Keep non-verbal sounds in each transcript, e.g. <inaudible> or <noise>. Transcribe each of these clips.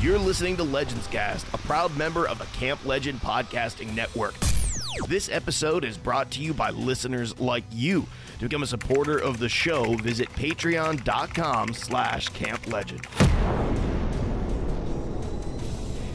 You're listening to Legends Cast, a proud member of the Camp Legend Podcasting Network. This episode is brought to you by listeners like you. To become a supporter of the show, visit patreon.com slash camplegend.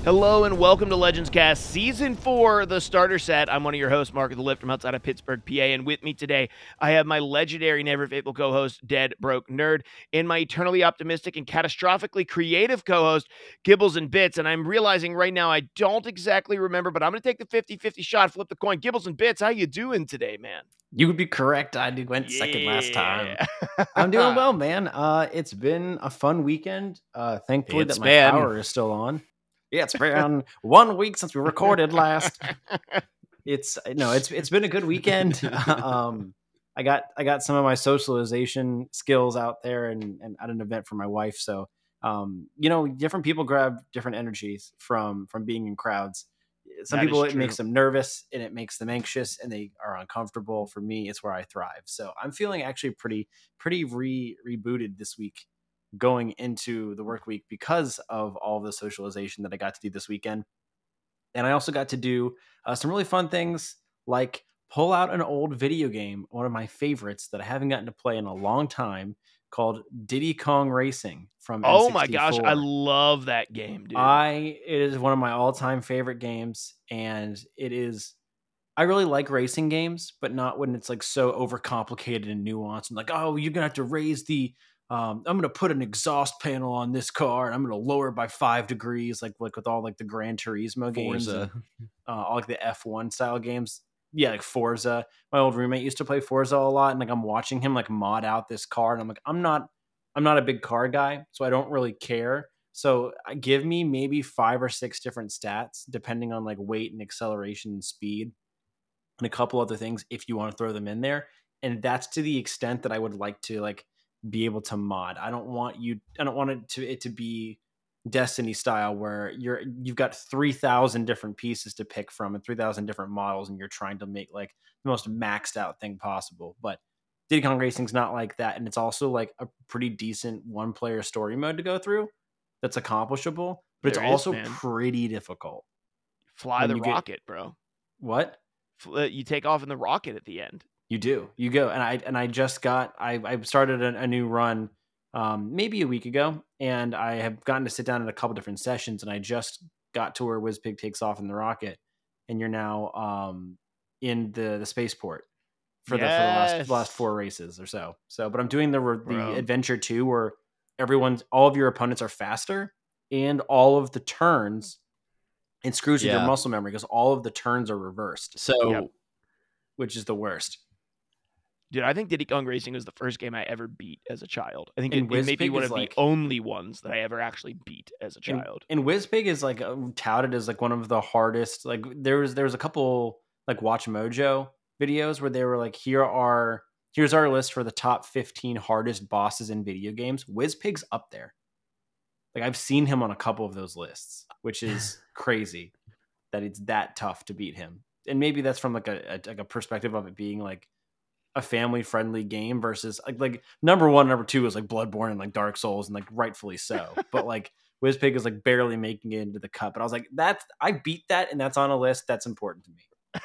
Hello and welcome to Legends Cast Season 4, the starter set. I'm one of your hosts, Mark of the Lift from outside of Pittsburgh, PA. And with me today, I have my legendary Never Faithful co host, Dead Broke Nerd, and my eternally optimistic and catastrophically creative co host, Gibbles and Bits. And I'm realizing right now I don't exactly remember, but I'm going to take the 50 50 shot, flip the coin. Gibbles and Bits, how you doing today, man? You would be correct. I did went second last time. <laughs> I'm doing well, man. Uh, it's been a fun weekend. Uh, thankfully It's that my been. power is still on. Yeah, it's been one week since we recorded last. It's no, it's it's been a good weekend. <laughs> <laughs> um, I got I got some of my socialization skills out there and, and at an event for my wife. So um, you know, different people grab different energies from from being in crowds. Some That people it makes them nervous and it makes them anxious and they are uncomfortable. For me, it's where I thrive. So I'm feeling actually pretty pretty re rebooted this week going into the work week because of all the socialization that I got to do this weekend. And I also got to do uh, some really fun things like pull out an old video game, one of my favorites that I haven't gotten to play in a long time, called Diddy Kong Racing from. oh my gosh, I N64. love that game, dude. I it is one of my all-time favorite games, and it is. I really like racing games, but not when it's like so overcomplicated and nuanced. And like, oh, you're gonna have to raise the. Um, I'm gonna put an exhaust panel on this car, and I'm gonna lower it by five degrees, like like with all like the Gran Turismo games, and, <laughs> uh, all like the F1 style games. Yeah, like Forza. My old roommate used to play Forza a lot, and like I'm watching him like mod out this car, and I'm like, I'm not, I'm not a big car guy, so I don't really care. So uh, give me maybe five or six different stats, depending on like weight and acceleration and speed, and a couple other things if you want to throw them in there. And that's to the extent that I would like to like be able to mod. I don't want you. I don't want it to it to be Destiny style where you're you've got three thousand different pieces to pick from and three thousand different models, and you're trying to make like the most maxed out thing possible. But Diddy Kong Racing's not like that, and it's also like a pretty decent one player story mode to go through that's accomplishable, but it's There is, also man. pretty difficult. Fly when the you get- rocket, bro. What? Uh, You take off in the rocket at the end. You do. You go. And I and I just got I I started a, a new run um maybe a week ago and I have gotten to sit down in a couple different sessions and I just got to where Wizpig takes off in the rocket and you're now um in the the spaceport for the for the last last four races or so. So but I'm doing the the Bro. adventure 2 where everyone's all of your opponents are faster and all of the turns it screws with your muscle memory because all of the turns are reversed, So Yep. which is the worst. Dude, I think Diddy Kong Racing was the first game I ever beat as a child. I think And it, it may be one of like- the only ones that I ever actually beat as a And- child. And, Wizpig is like touted as like one of the hardest. Like there was there was a couple like Watch Mojo videos where they were like, here are here's our list for the top 15 hardest bosses in video games. Wizpig's up there. Like I've seen him on a couple of those lists, which is <laughs> crazy that it's that tough to beat him. And maybe that's from like a, a like a perspective of it being like a family friendly game versus like like number one, number two is like Bloodborne and like Dark Souls and like rightfully so. but like <laughs> Wizpig is like barely making it into the cup. But I was like, that's I beat that and that's on a list. That's important to me.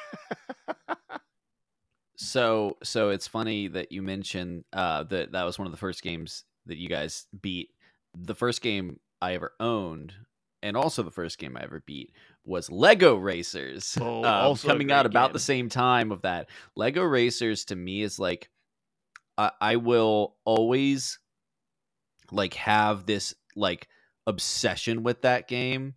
<laughs> so so it's funny that you mentioned uh that that was one of the first games that you guys beat. The first game I ever owned and also the first game I ever beat was Lego Racers. Oh, <laughs> um, also coming out about game. the same time of that. Lego Racers to me is like I, I will always like have this like obsession with that game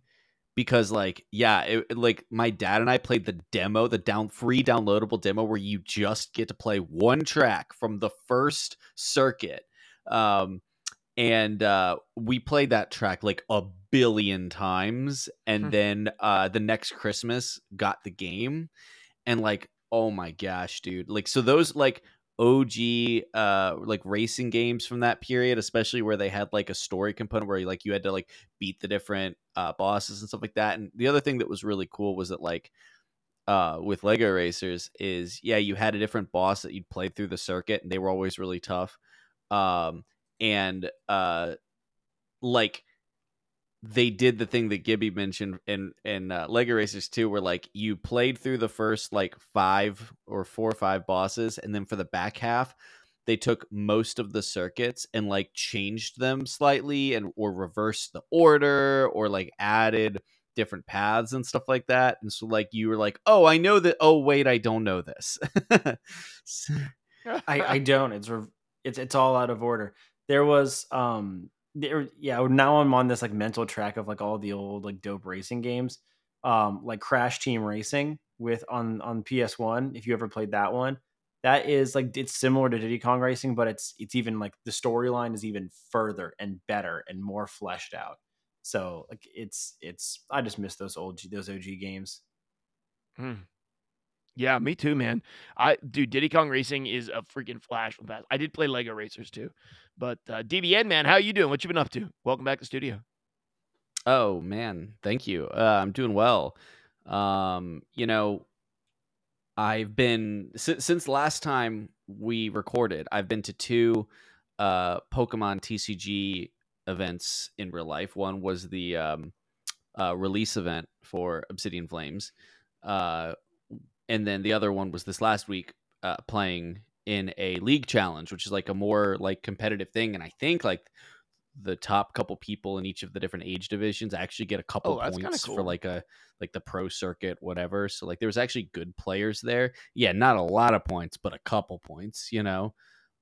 because like yeah it- like my dad and i played the demo the down free downloadable demo where you just get to play one track from the first circuit um and uh we played that track like a billion times Hmm. and then uh the next christmas got the game and like oh my gosh dude like so those like OG uh like racing games from that period, especially where they had like a story component where like you had to like beat the different uh bosses and stuff like that. And the other thing that was really cool was that like uh with Lego Racers is yeah, you had a different boss that you'd play through the circuit and they were always really tough. Um and uh like they did the thing that Gibby mentioned in in uh, Lego Racers 2 where like you played through the first like 5 or 4 or 5 bosses and then for the back half they took most of the circuits and like changed them slightly and or reversed the order or like added different paths and stuff like that and so like you were like oh i know that oh wait i don't know this <laughs> I, I don't. It's re- it's it's all out of order. There was um there yeah, now I'm on this like mental track of like all the old like dope racing games. Um like Crash Team Racing with on on PS1 if you ever played that one. That is like it's similar to Diddy Kong Racing but it's it's even like the storyline is even further and better and more fleshed out. So like it's it's I just miss those old those OG games. Hmm. Yeah, me too, man. I dude, Diddy Kong Racing is a freaking flash from past. I did play Lego Racers too, but uh, DBN man, how are you doing? What you been up to? Welcome back to the studio. oh man thank you uh, i'm doing well um you know i've been si- since last time we recorded i've been to two uh pokemon tcg events in real life one was the um uh, release event for obsidian flames uh and then the other one was this last week uh, playing in a league challenge which is like a more like competitive thing. And i think like the top couple people in each of the different age divisions actually get a couple Oh, points for like a like the pro circuit whatever. So like there was actually good players there. Yeah not a lot of points but a couple points you know?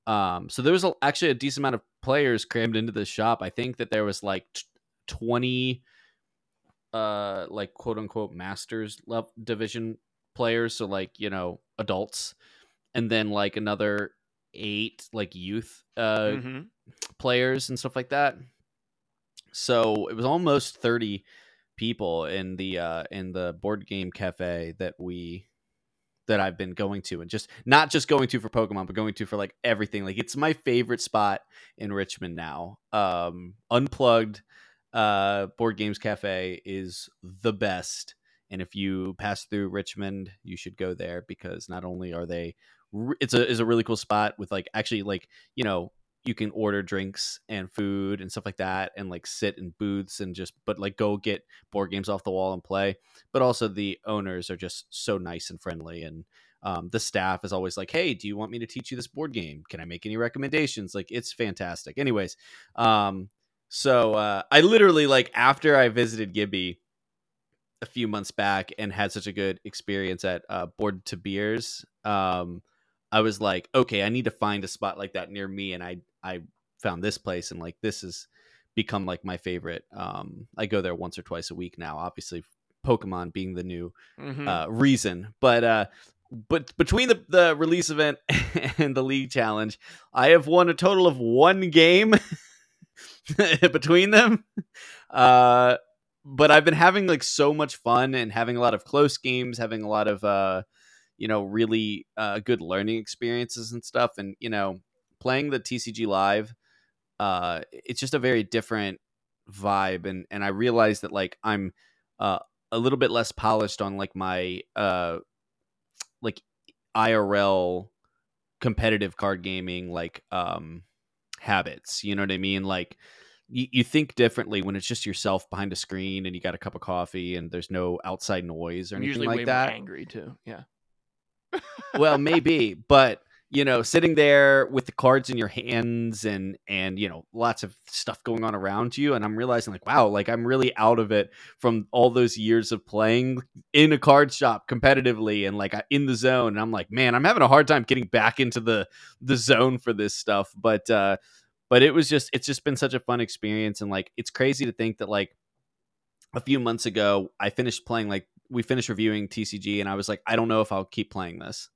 Um so there was a, actually a decent amount of players crammed into the shop. I think that there was like t- 20 uh like quote unquote masters level division players so like you know adults and then like another eight like youth uh Mhm. players and stuff like that so it was almost 30 people in the uh in the board game cafe that we that I've been going to and just not just going to for Pokemon, but going to for like everything. Like it's my favorite spot in Richmond now. Um unplugged uh board games cafe is the best. And if you pass through Richmond, you should go there because not only are they it's a is a really cool spot with like actually like, you know, you can order drinks and food and stuff like that and like sit in booths and just but like go get board games off the wall and play. But also the owners are just so nice and friendly and um, the staff is always like hey do you want me to teach you this board game? Can i make any recommendations? Like it's fantastic. Anyways um, so uh, i literally like after i visited gibby a few months back and had such a good experience at uh, board to beers um, i was like okay i need to find a spot like that near me and i i found this place and like this has become like my favorite um, i go there once or twice a week now obviously pokemon being the new Mhm. uh, reason. But uh, but between the, the release event <laughs> and the league challenge, I have won a total of one game <laughs> between them. Uh, but I've been having like so much fun and having a lot of close games, having a lot of uh, you know, really uh, good learning experiences and stuff. And you know, playing the TCG live, uh, it's just a very different vibe. And and I realized that like I'm uh, a little bit less polished on like my uh like IRL competitive card gaming like um habits you know what i mean like you, you think differently when it's just yourself behind a screen and you got a cup of coffee and there's no outside noise or I'm anything usually like way that more angry too. Yeah. well <laughs> maybe but you know sitting there with the cards in your hands and and you know lots of stuff going on around you and i'm realizing like wow like i'm really out of it from all those years of playing in a card shop competitively and like in the zone and i'm like man i'm having a hard time getting back into the the zone for this stuff but uh but it was just it's just been such a fun experience and like it's crazy to think that like a few months ago i finished playing like we finished reviewing tcg and i was like i don't know if i'll keep playing this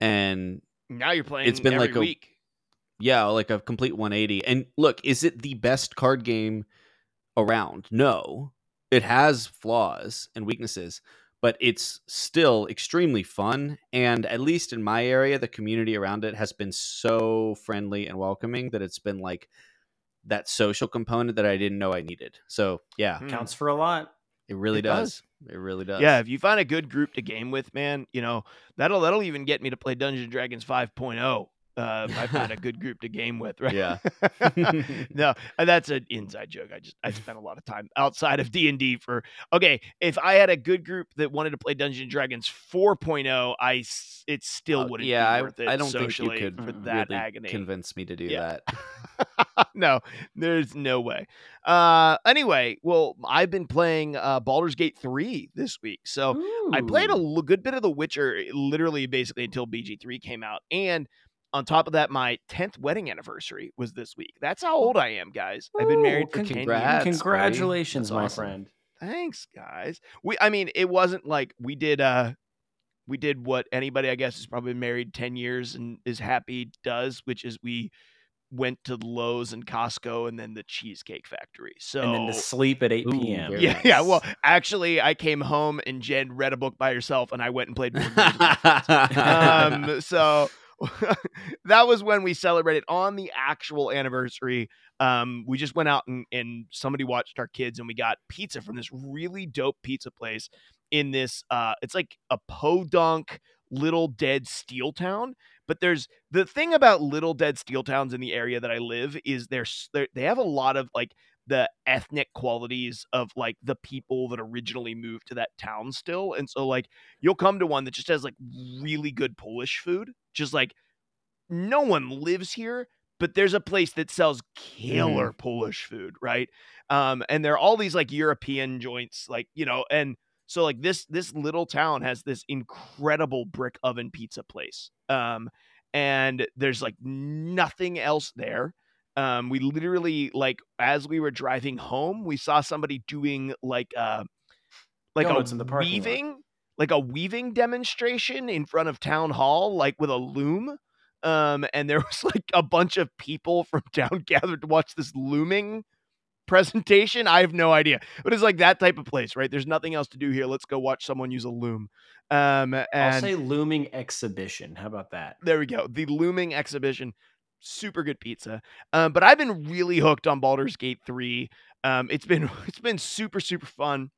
and Now you're playing. it's been like a- week. yeah like a complete 180 and look is it the best card game around no it has flaws and weaknesses but it's still extremely fun and at least in my area the community around it has been so friendly and welcoming that it's been like that social component that i didn't know i needed so yeah Hmm. Counts for a lot. it really It does. does. it really does Yeah, if you find a good group to game with, man, you know that'll that'll even get me to play Dungeons and Dragons 5.0 Uh, <laughs> I find a good group to game with, right? Yeah. <laughs> no, uh, that's an inside joke. I just I spent a lot of time outside of D and D for. Okay, if I had a good group that wanted to play Dungeons and Dragons 4.0, I it still Uh, wouldn't. yeah, be I, it I don't think you could for that really agony. convince me to do Yeah. that. <laughs> no, there's no way. Uh, anyway, well, I've been playing uh, Baldur's Gate 3 this week, so. I played a good bit of The Witcher, eh, literally basically until BG3 came out. And on top of that, my 10th wedding anniversary was this week. That's how old I am, guys. I've been Ooh, married for con- 10 years. Congratulations, my awesome. friend. Thanks, guys. We I mean, it wasn't like we did uh we did what anybody I guess has probably been married 10 years and is happy does, which is we went to Lowe's and Costco and then the Cheesecake Factory. So And then to sleep at 8 Ooh, p.m. very yeah, yeah. Well, actually, I came home and Jen read a book by herself, and I went and played board <laughs> games. with my friends. <laughs> um, so <laughs> that was when we celebrated on the actual anniversary. Um, we just went out and, and somebody watched our kids, and we got pizza from this really dope pizza place in this. Uh, it's like a podunk little dead steel town. But there's the thing about little dead steel towns in the area that I live is they're, they have a lot of like the ethnic qualities of like the people that originally moved to that town still. And so like you'll come to one that just has like really good Polish food. Just like no one lives here, but there's a place that sells killer Polish food, right? Um, and there are all these like European joints, like, you know, and so like this this little town has this incredible brick oven pizza place. Um, and there's like nothing else there. Um, we literally like as we were driving home, we saw somebody doing like uh like Donuts a in the parking lot. weaving, like a weaving demonstration in front of town hall, like with a loom. Um, and there <laughs> was like a bunch of people from <laughs> town gathered to watch this looming presentation. I have no idea, but it's like that type of place, right? There's nothing else to do here. Let's go watch someone use a loom. Um, and I'll say looming exhibition. How about that? there we go. The looming exhibition, super good pizza. Um, but I've been really hooked on Baldur's Gate 3. Um, it's been <laughs> it's been super super fun.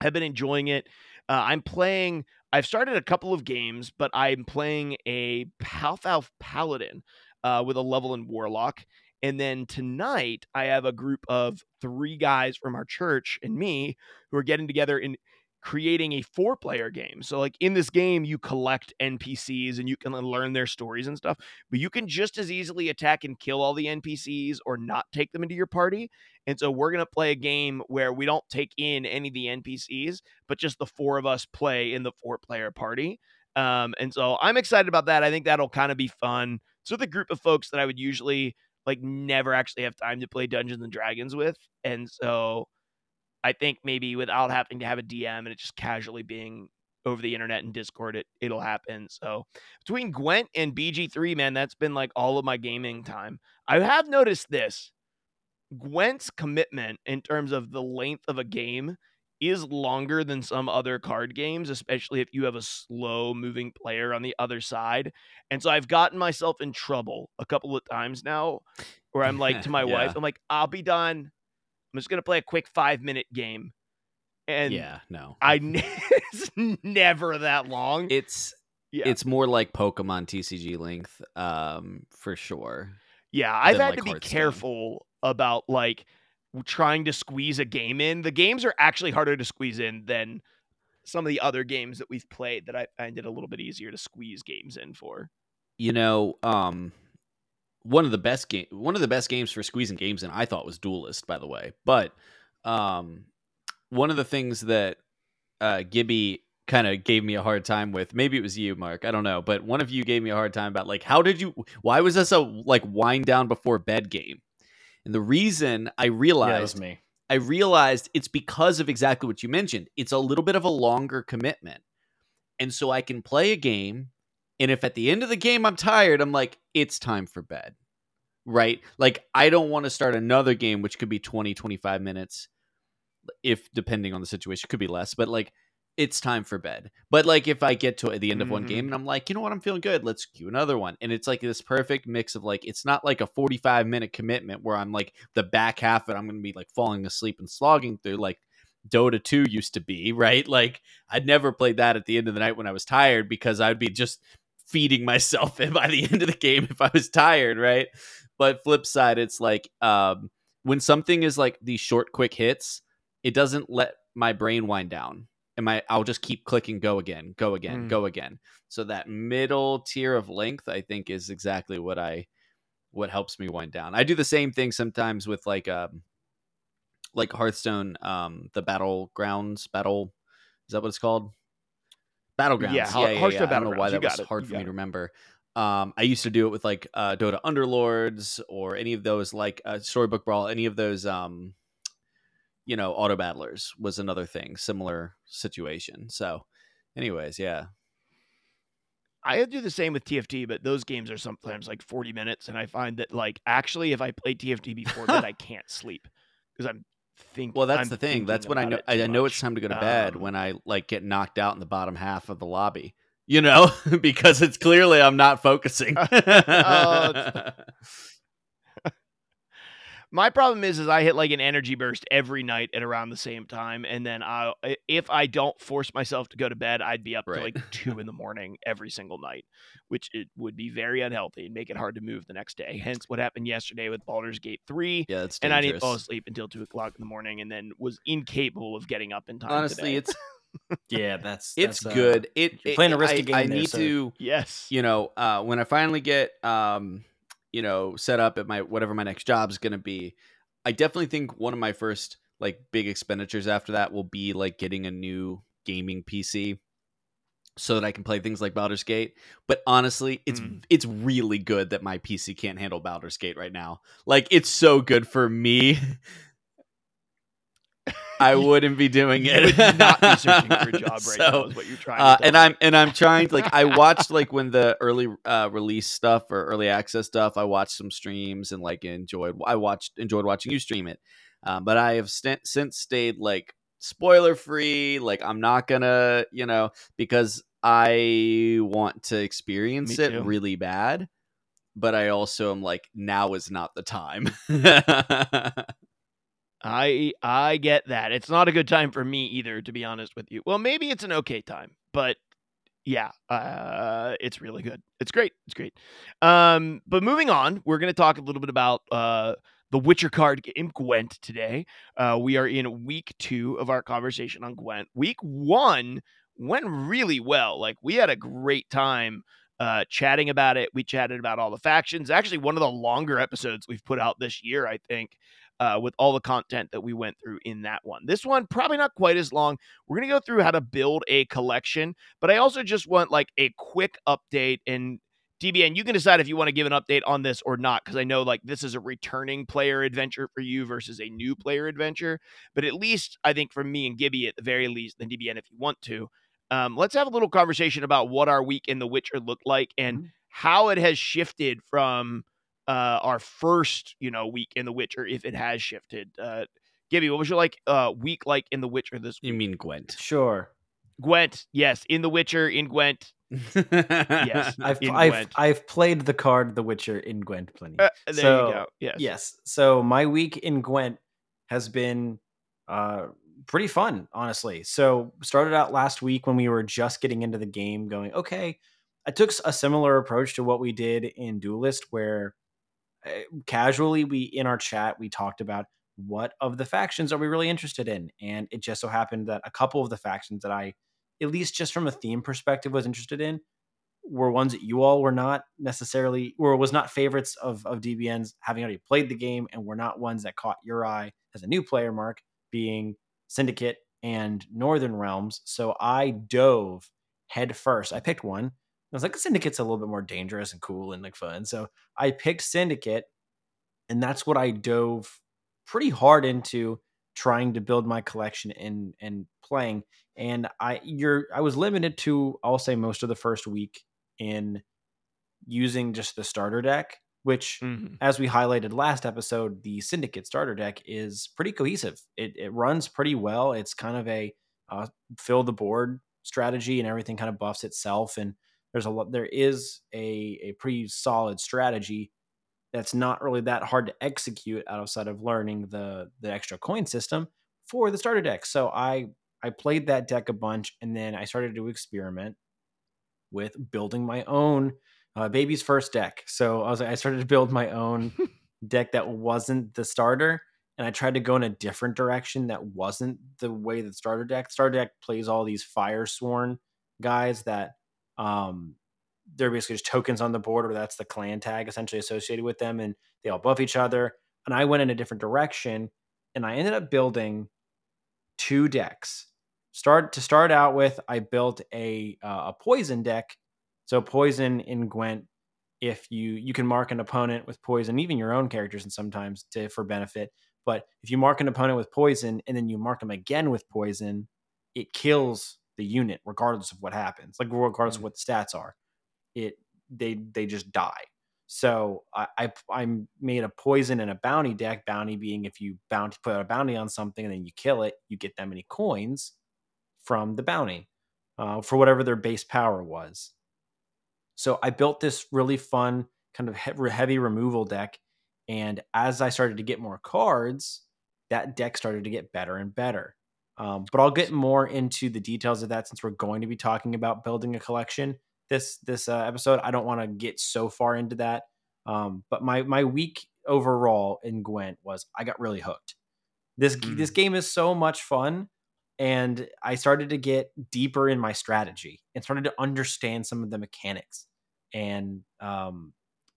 I've been enjoying it. Uh, I'm playing. I've started a couple of games, but I'm playing a Half-Elf Paladin uh, with a level in Warlock. And then tonight, I have a group of three guys from our church and me who are getting together and creating a four player game. So, like in this game, you collect NPCs and you can learn their stories and stuff, but you can just as easily attack and kill all the NPCs or not take them into your party. And so, we're going to play a game where we don't take in any of the NPCs, but just the four of us play in the four player party. Um, and so, I'm excited about that. I think that'll kind of be fun. So, the group of folks that I would usually like never actually have time to play Dungeons and Dragons with. And so, I think maybe without having to have a DM and it just casually being over the internet and Discord, it it'll happen. So between Gwent and BG3, man, that's been like all of my gaming time. I have noticed this. Gwent's commitment in terms of the length of a game is longer than some other card games, especially if you have a slow moving player on the other side. And so I've gotten myself in trouble a couple of times now where I'm like to my <laughs> Yeah. wife, I'm like, I'll be done. I'm just gonna play a quick five minute game. And yeah, no. I n- <laughs> it's never that long. it's yeah. it's more like Pokemon TCG length, um, for sure. Yeah, I've had like, to be careful about like trying to squeeze a game in. The games are actually harder to squeeze in than some of the other games that we've played that I find it a little bit easier to squeeze games in for. You know, um, one of the best game, one of the best games for squeezing games and I thought was Duelist, by the way. But um, one of the things that uh, Gibby kind of gave me a hard time with, maybe it was you, Mark, I don't know, but one of you gave me a hard time about like, how did you? Why was this a like wind down before bed game? And the reason I realized me. I realized it's because of exactly what you mentioned. It's a little bit of a longer commitment. And so I can play a game, and if at the end of the game I'm tired, I'm like, it's time for bed. Right? Like, I don't want to start another game, which could be 20, 25 minutes, if depending on the situation, could be less, but like, it's time for bed. But like, if I get to the end of one Mhm. game and I'm like, you know what, I'm feeling good, let's cue another one. And it's like this perfect mix of like, it's not like a 45 minute commitment where I'm like, the back half of it, I'm going to be like falling asleep and slogging through like Dota 2 used to be, right? Like, I'd never played that at the end of the night when I was tired because I'd be just feeding myself <laughs> by the end of the game if I was tired, right? But flip side, it's like um, when something is like these short, quick hits, it doesn't let my brain wind down. And my I'll just keep clicking go again, go again, Mm. go again. So that middle tier of length, I think, is exactly what I what helps me wind down. I do the same thing sometimes with like um like Hearthstone, um, the battlegrounds battle is that what it's called? Battlegrounds. Yeah, Yeah, yeah, yeah. I don't know why that was it. hard You for me got to remember. Um, I used to do it with like uh, Dota Underlords or any of those like uh, Storybook Brawl, any of those um, you know, auto battlers was another thing, similar situation. So, anyways, yeah, I do the same with TFT, but those games are sometimes like 40 minutes, and I find that like actually, if I play TFT before bed, <laughs> I can't sleep because I'm thinking. Well, that's I'm the thing. That's when I know I I know it's time to go to bed Um, when I like get knocked out in the bottom half of the lobby. You know, <laughs> because it's clearly I'm not focusing. <laughs> Oh, <laughs> My problem is, is I hit like an energy burst every night at around the same time, and then I, if I don't force myself to go to bed, I'd be up to like two in the morning every single night, which it would be very unhealthy and make it hard to move the next day. Hence, what happened yesterday with Baldur's Gate three, yeah, it's and I dangerous. didn't fall asleep until two o'clock in the morning, and then was incapable of getting up in time. Honestly, today. it's <laughs> Yeah, that's it's that's, uh, good. It, you're it- playing a I- risky game I, there, need sir. to, yes, you know, uh, when I finally get, um, you know, set up at my whatever my next job is going to be. I definitely think one of my first like big expenditures after that will be like getting a new gaming PC so that I can play things like Baldur's Gate. But honestly, it's Mm. it's really good that my PC can't handle Baldur's Gate right now. Like it's so good for me. <laughs> I wouldn't be doing it. would not be searching for a <laughs> job right So, now. Is what you're trying. uh, and. I'm and I'm trying to like I <laughs> watched like when the early uh, release stuff or early access stuff. I watched some streams and like enjoyed. I watched enjoyed watching you stream it, um, but I have st- since stayed like spoiler free. Like I'm not gonna you know because I want to experience it really bad. But I also am like now is not the time. <laughs> I I get that. It's not a good time for me either, to be honest with you. Well, maybe it's an okay time, but yeah, uh, it's really good. It's great. It's great. Um, but moving on, we're going to talk a little bit about uh, the Witcher card game Gwent today. Uh, we are in week two of our conversation on Gwent. Week one went really well. Like we had a great time uh, chatting about it. We chatted about all the factions. Actually, one of the longer episodes we've put out this year, I think uh, with all the content that we went through in that one. This one, probably not quite as long. We're going to go through how to build a collection, but I also just want like a quick update. And DBN, you can decide if you want to give an update on this or not, because I know like this is a returning player adventure for you versus a new player adventure. But at least I think from me and Gibby, at the very least, and DBN, if you want to, um, let's have a little conversation about what our week in The Witcher looked like and Mhm. how it has shifted from uh, our first, you know, week in The Witcher, if it has shifted. Uh, Gibby, what was your like uh, week like in The Witcher this you mean Gwent? Sure. Gwent, yes, in The Witcher, in Gwent, yes, <laughs> I've in I've Gwent. I've played the card The Witcher in Gwent plenty. Uh, there So, you go. Yes. Yes. So my week in Gwent has been uh pretty fun, honestly. So started out last week when we were just getting into the game, going, okay. I took a similar approach to what we did in Duelist, where Eh, casually we in our chat we talked about what of the factions are we really interested in, and it just so happened that a couple of the factions that I, at least just from a theme perspective, was interested in were ones that you all were not necessarily or was not favorites of of DBNs having already played the game and were not ones that caught your eye as a new player mark being Syndicate and Northern Realms. So I dove head first. I picked one. I was like, Syndicate's a little bit more dangerous and cool and like fun. So I picked Syndicate, and that's what I dove pretty hard into trying to build my collection and and playing. And I you're I was limited to I'll say most of the first week in using just the starter deck, which Mhm. as we highlighted last episode, the Syndicate starter deck is pretty cohesive. It, it runs pretty well. It's kind of a uh, fill the board strategy, and everything kind of buffs itself. And there's a lot. There is a a pretty solid strategy that's not really that hard to execute outside of learning the the extra coin system for the starter deck. So I I played that deck a bunch, and then I started to experiment. with building my own uh, baby's first deck. So I was I started to build my own <laughs> deck that wasn't the starter, and I tried to go in a different direction that wasn't the way the starter deck. Starter deck plays all these fire sworn guys that um they're basically just tokens on the board, or that's the clan tag essentially associated with them, and they all buff each other. And I went in a different direction, and I ended up building two decks. Start to start out with, I built a uh, a poison deck. So poison in Gwent, if you you can mark an opponent with poison, even your own characters, and sometimes to for benefit. But if you mark an opponent with poison and then you mark them again with poison, it kills the unit regardless of what happens, like regardless mm-hmm. of what the stats are it they they just die. So I, I I made a poison and a bounty deck. Bounty being if you bounty put a bounty on something and then you kill it, you get that many coins from the bounty uh, for whatever their base power was. So I built this really fun kind of heavy removal deck, and as I started to get more cards, that deck started to get better and better. Um, but I'll get more into the details of that since we're going to be talking about building a collection this this uh, episode. I don't want to get so far into that. Um, but my my week overall in Gwent was I got really hooked. This mm. this game is so much fun, and I started to get deeper in my strategy and started to understand some of the mechanics and um,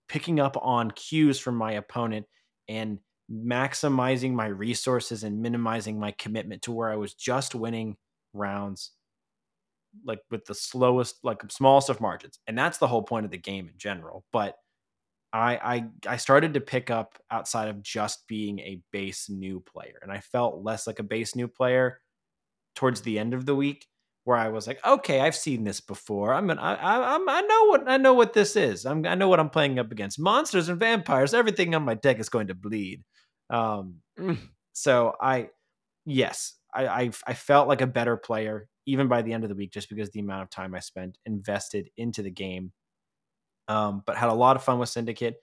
picking up on cues from my opponent and maximizing my resources and minimizing my commitment to where I was just winning rounds like with the slowest, like smallest of margins. And that's the whole point of the game in general. But I I I started to pick up outside of just being a base new player. And I felt less like a base new player towards the end of the week where I was like, okay, I've seen this before. I'm an, I, I, I'm, I know what I know what this is. I'm, I know what I'm playing up against. Monsters and vampires. Everything on my deck is going to bleed. Um, mm. so I, yes, I, I, I felt like a better player even by the end of the week, just because the amount of time I spent invested into the game. Um, but had a lot of fun with Syndicate.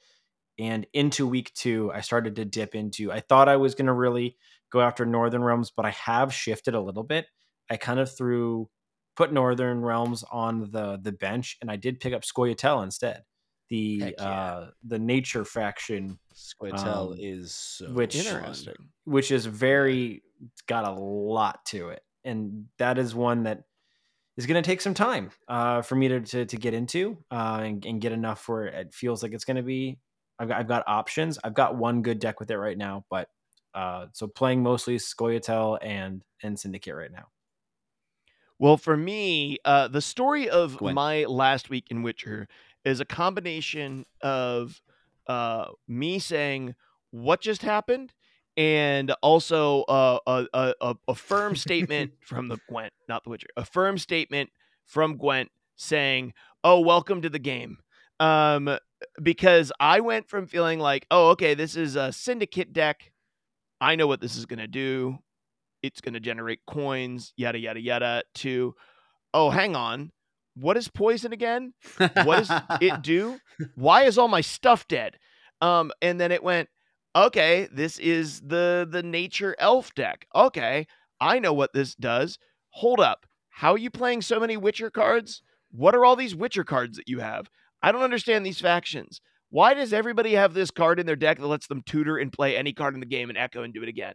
And into week two, I started to dip into. I thought I was going to really go after Northern Realms, but I have shifted a little bit. I kind of threw put Northern Realms on the the bench, and I did pick up Scoia'tael instead. The yeah. uh, the nature faction. Scoia'tael um, is so which interesting, which is very got a lot to it and that is one that is going to take some time uh, for me to, to, to get into uh, and, and, get enough where it feels like it's going to be. I've got, I've got options. I've got one good deck with it right now, but uh, so playing mostly Scoia'tael and and Syndicate right now. Well, for me, uh, the story of my last week in Witcher is a combination of uh, me saying what just happened and also uh, a, a, a firm statement <laughs> from the Gwent, not the Witcher, a firm statement from Gwent saying, "Oh, welcome to the game." Um, because I went from feeling like, "Oh, okay, this is a syndicate deck. I know what this is going to do. It's going to generate coins, yada yada yada." To, "Oh, hang on, what is poison again? What does it <laughs> do? Why is all my stuff dead?" Um, and then it went, okay, this is the the nature elf deck. Okay, I know what this does. Hold up. How are you playing so many Witcher cards? What are all these Witcher cards that you have? I don't understand these factions. Why does everybody have this card in their deck that lets them tutor and play any card in the game and echo and do it again?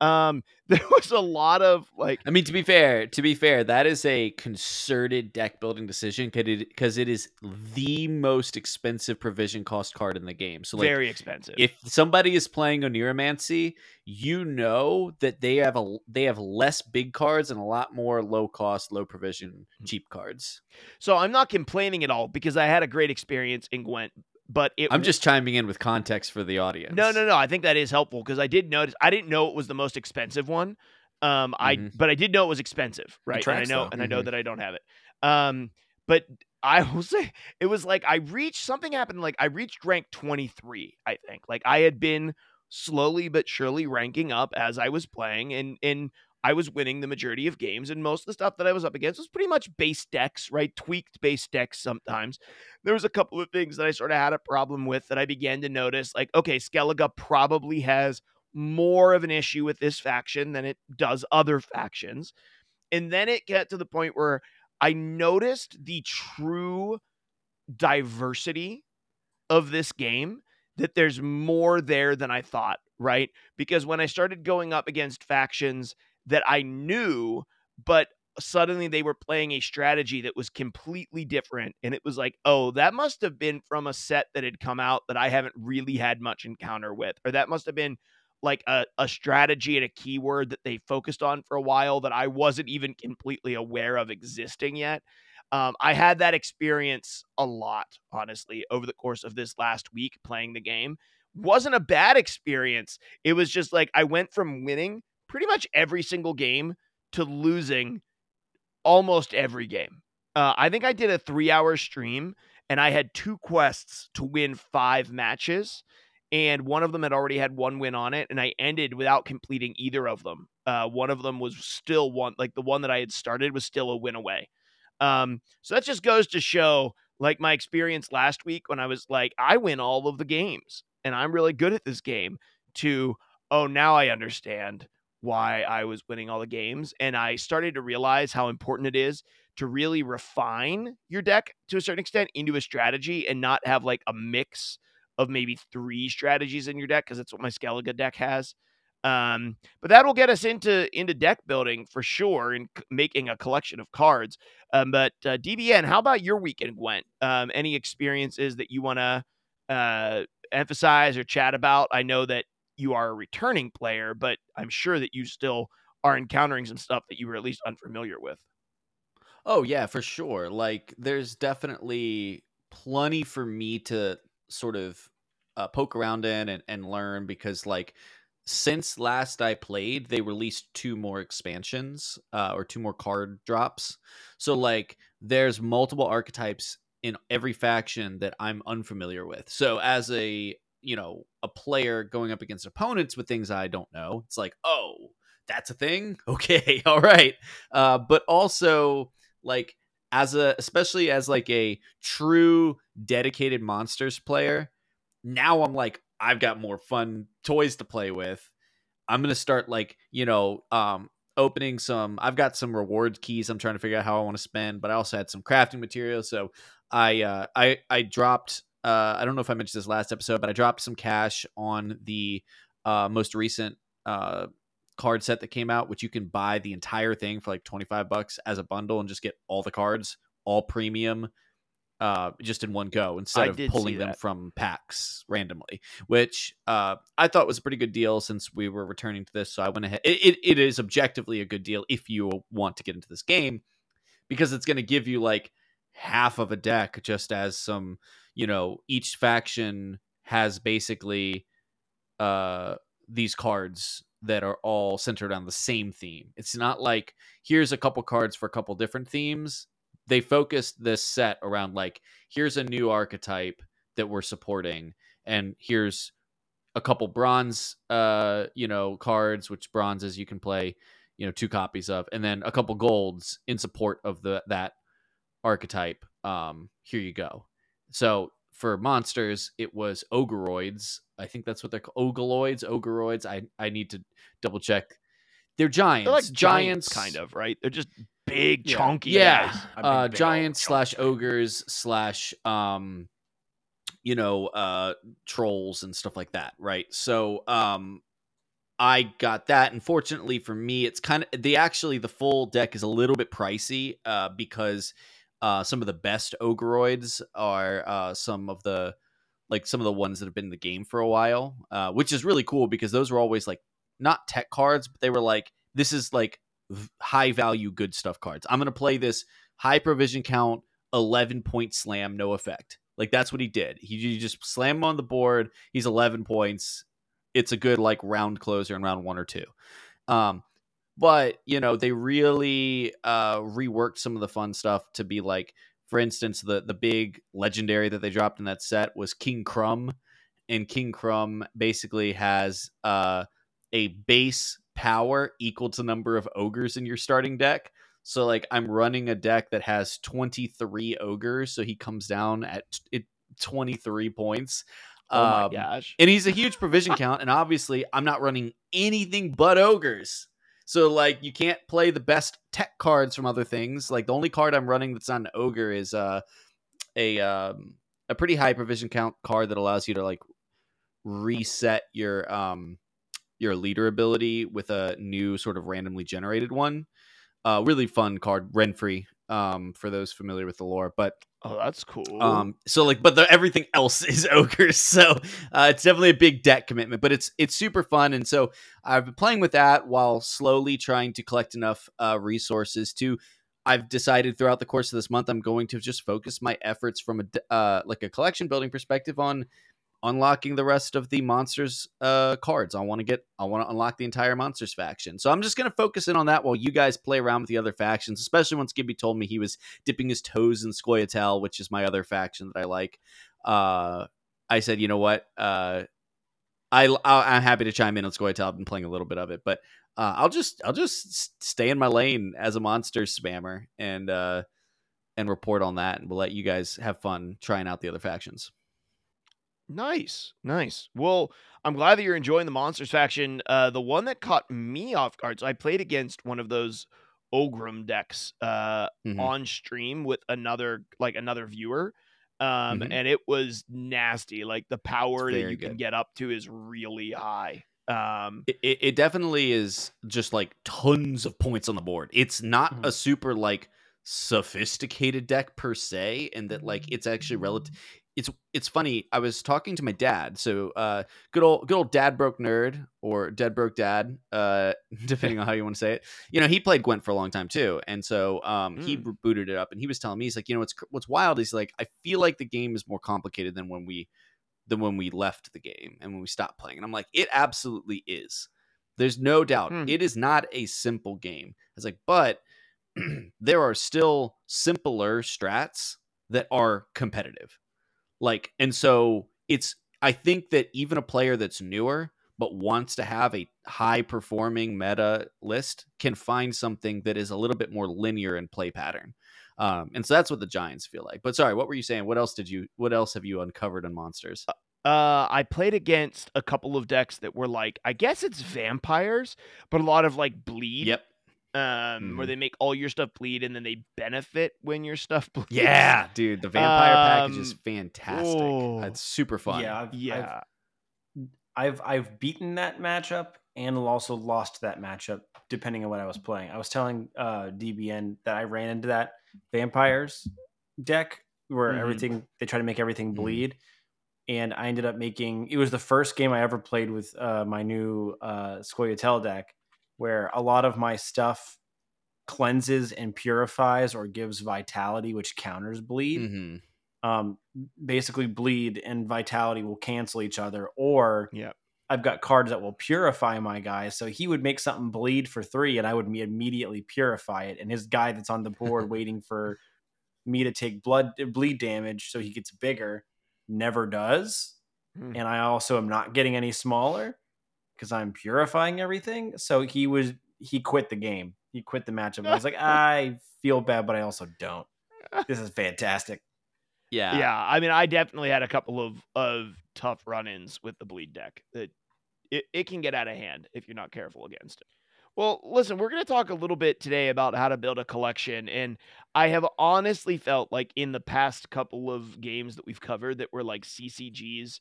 Um, <laughs> there was a lot of like. I mean, to be fair, to be fair, that is a concerted deck building decision because it is the most expensive provision cost card in the game. So, like, very expensive. If somebody is playing Oneiromancy, you know that they have a they have less big cards and a lot more low cost, low provision, hmm. cheap cards. So I'm not complaining at all because I had a great experience in Gwent but it, I'm just chiming in with context for the audience. No, no, no. I think that is helpful because I did notice. I didn't know it was the most expensive one. Um, I mm-hmm. but I did know it was expensive, right? Tracks, and I know, though. and mm-hmm. I know that I don't have it. Um, but I <laughs> will say it was like I reached something happened. Like I reached rank 23. I think like I had been slowly but surely ranking up as I was playing, and and I was winning the majority of games, and most of the stuff that I was up against was pretty much base decks, right? Tweaked base decks sometimes. There was a couple of things that I sort of had a problem with that I began to notice, like, okay, Skellige probably has more of an issue with this faction than it does other factions. And then it got to the point where I noticed the true diversity of this game that there's more there than I thought, right? Because when I started going up against factions that I knew, but suddenly they were playing a strategy that was completely different. And it was like, oh, that must have been from a set that had come out that I haven't really had much encounter with, or that must have been like a, a strategy and a keyword that they focused on for a while that I wasn't even completely aware of existing yet. Um, I had that experience a lot, honestly, over the course of this last week playing the game. Wasn't a bad experience. It was just like I went from winning pretty much every single game to losing almost every game. Uh, I think I did a three hour stream and I had two quests to win five matches. And one of them had already had one win on it. And I ended without completing either of them. Uh, one of them was still one, like the one that I had started was still a win away. Um, so that just goes to show like my experience last week when I was like, I win all of the games and I'm really good at this game to, oh, now I understand why I was winning all the games. And I started to realize how important it is to really refine your deck to a certain extent into a strategy and not have like a mix of maybe three strategies in your deck because that's what my Skellige deck has. Um, but that will get us into into deck building for sure and c- making a collection of cards. Um, but uh, DBN, how about your weekend, Gwent? Um, any experiences that you want to uh, emphasize or chat about? I know that you are a returning player, but I'm sure that you still are encountering some stuff that you were at least unfamiliar with. Oh yeah, for sure. Like there's definitely plenty for me to sort of uh, poke around in and, and learn because like since last I played, they released two more expansions uh, or two more card drops. So like there's multiple archetypes in every faction that I'm unfamiliar with. So as a you know a player going up against opponents with things I don't know, it's like oh that's a thing. <laughs> Okay, <laughs> all right. Uh, but also like as a especially as like a true dedicated monsters player, now I'm like I've got more fun toys to play with. I'm gonna start like you know um, opening some. I've got some reward keys. I'm trying to figure out how I want to spend, but I also had some crafting materials. So I uh, I I dropped. Uh, I don't know if I mentioned this last episode, but I dropped some cash on the uh, most recent uh, card set that came out, which you can buy the entire thing for like 25 bucks as a bundle and just get all the cards, all premium, uh, just in one go instead I of pulling them from packs randomly, which uh, I thought was a pretty good deal since we were returning to this. So I went ahead. It, it, it is objectively a good deal if you want to get into this game because it's going to give you like half of a deck just as some, you know, each faction has basically uh, these cards that are all centered on the same theme. It's not like here's a couple cards for a couple different themes. They focused this set around like here's a new archetype that we're supporting and here's a couple bronze uh you know cards which bronzes you can play you know two copies of and then a couple golds in support of the that archetype. Um here you go so for monsters it was ogreoids i think that's what they're called ogaloids ogreoids i i need to double check. They're giants They're like giants. giants, kind of, right? They're just big, Yeah. chunky yeah. guys. A big, uh big giants chunk slash ogres slash um you know uh trolls and stuff like that right? So um i got that and fortunately for me it's kind of the actually the full deck is a little bit pricey uh because uh some of the best ogreoids are uh some of the like some of the ones that have been in the game for a while uh which is really cool because those were always like not tech cards but they were like this is like high value good stuff cards. I'm gonna play this high provision count 11 point slam no effect. Like that's what he did. He, you just slam him on the board. He's 11 points. It's a good like round closer in round one or two. Um but you know they really uh reworked some of the fun stuff to be like for instance the the big legendary that they dropped in that set was king crumb and king crumb basically has uh a base power equal to number of ogres in your starting deck so like I'm running a deck that has 23 ogres, so he comes down at t- it 23 points. Oh my Um, gosh. And he's a huge provision <laughs> count, and obviously I'm not running anything but ogres. So like you can't play the best tech cards from other things. Like the only card I'm running that's an ogre is uh, a um, a pretty high provision count card that allows you to like reset your um your leader ability with a new sort of randomly generated one. Uh, really fun card, Renfri. Um, for those familiar with the lore, but Oh, that's cool. um, so like, but the, everything else <laughs> is ogres, so uh, it's definitely a big deck commitment. But it's it's super fun, and so I've been playing with that while slowly trying to collect enough uh, resources to. I've decided throughout the course of this month, I'm going to just focus my efforts from a uh, like a collection building perspective on unlocking the rest of the monsters uh cards. I want to get I want to unlock the entire monsters faction. So I'm just going to focus in on that while you guys play around with the other factions, especially once Gibby told me he was dipping his toes in Scoia'tael, which is my other faction that I like. Uh I said, "You know what? Uh I I'm happy to chime in on Scoia'tael. I've been playing a little bit of it, but uh, I'll just I'll just stay in my lane as a monster spammer and uh and report on that and we'll let you guys have fun trying out the other factions. Nice, nice. Well, I'm glad that you're enjoying the monsters faction. Uh, the one that caught me off guard. So I played against one of those Ogrim decks uh, Mhm. on stream with another like another viewer, um, Mhm. and it was nasty. Like the power that you can get up to is really high. Um, It, it, it definitely is just like tons of points on the board. It's not Mhm. a super like sophisticated deck per se, and that like it's actually relative. It's it's funny. I was talking to my dad, so uh, good old good old dad broke nerd or dead broke dad, uh, <laughs> depending on how you want to say it. You know, he played Gwent for a long time too, and so um, he Mm. booted it up, and he was telling me he's like, you know, what's what's wild is like I feel like the game is more complicated than when we than when we left the game and when we stopped playing. And I'm like, it absolutely is. There's no doubt. Hmm. It is not a simple game. I was like, but <clears throat> there are still simpler strats that are competitive. Like, and so it's, I think that even a player that's newer but wants to have a high performing meta list can find something that is a little bit more linear in play pattern. Um, and so that's what the Giants feel like. But sorry, what were you saying? What else did you? What else have you uncovered in monsters? Uh, I played against a couple of decks that were like, I guess it's vampires, but a lot of like bleed. Yep. Um, where Mhm. they make all your stuff bleed and then they benefit when your stuff <laughs> bleeds. Yeah, dude, the vampire package is Um, fantastic. oh. It's super fun. Yeah, I've, Yeah. I've, I've I've beaten that matchup and also lost that matchup depending on what I was playing. I was telling uh, DBN that I ran into that vampires deck where Mhm. everything they try to make everything Mhm. bleed, and I ended up making. It was the first game I ever played with uh, my new uh, Scoia'tael deck, where a lot of my stuff cleanses and purifies or gives vitality, which counters bleed. Hmm um, basically bleed and vitality will cancel each other or Yeah. i've got cards that will purify my guy. So he would make something bleed for three and i would immediately purify it. And his guy that's on the board <laughs> waiting for me to take blood bleed damage so he gets bigger never does. Hmm. and i also am not getting any smaller because i'm purifying everything so he was he quit the game he quit the matchup i was like <laughs> i feel bad but i also don't this is fantastic Yeah. Yeah, I mean, I definitely had a couple of of tough run-ins with the bleed deck. That it, it can get out of hand if you're not careful against it. Well, listen, we're going to talk a little bit today about how to build a collection, and I have honestly felt like in the past couple of games that we've covered that were like CCGs,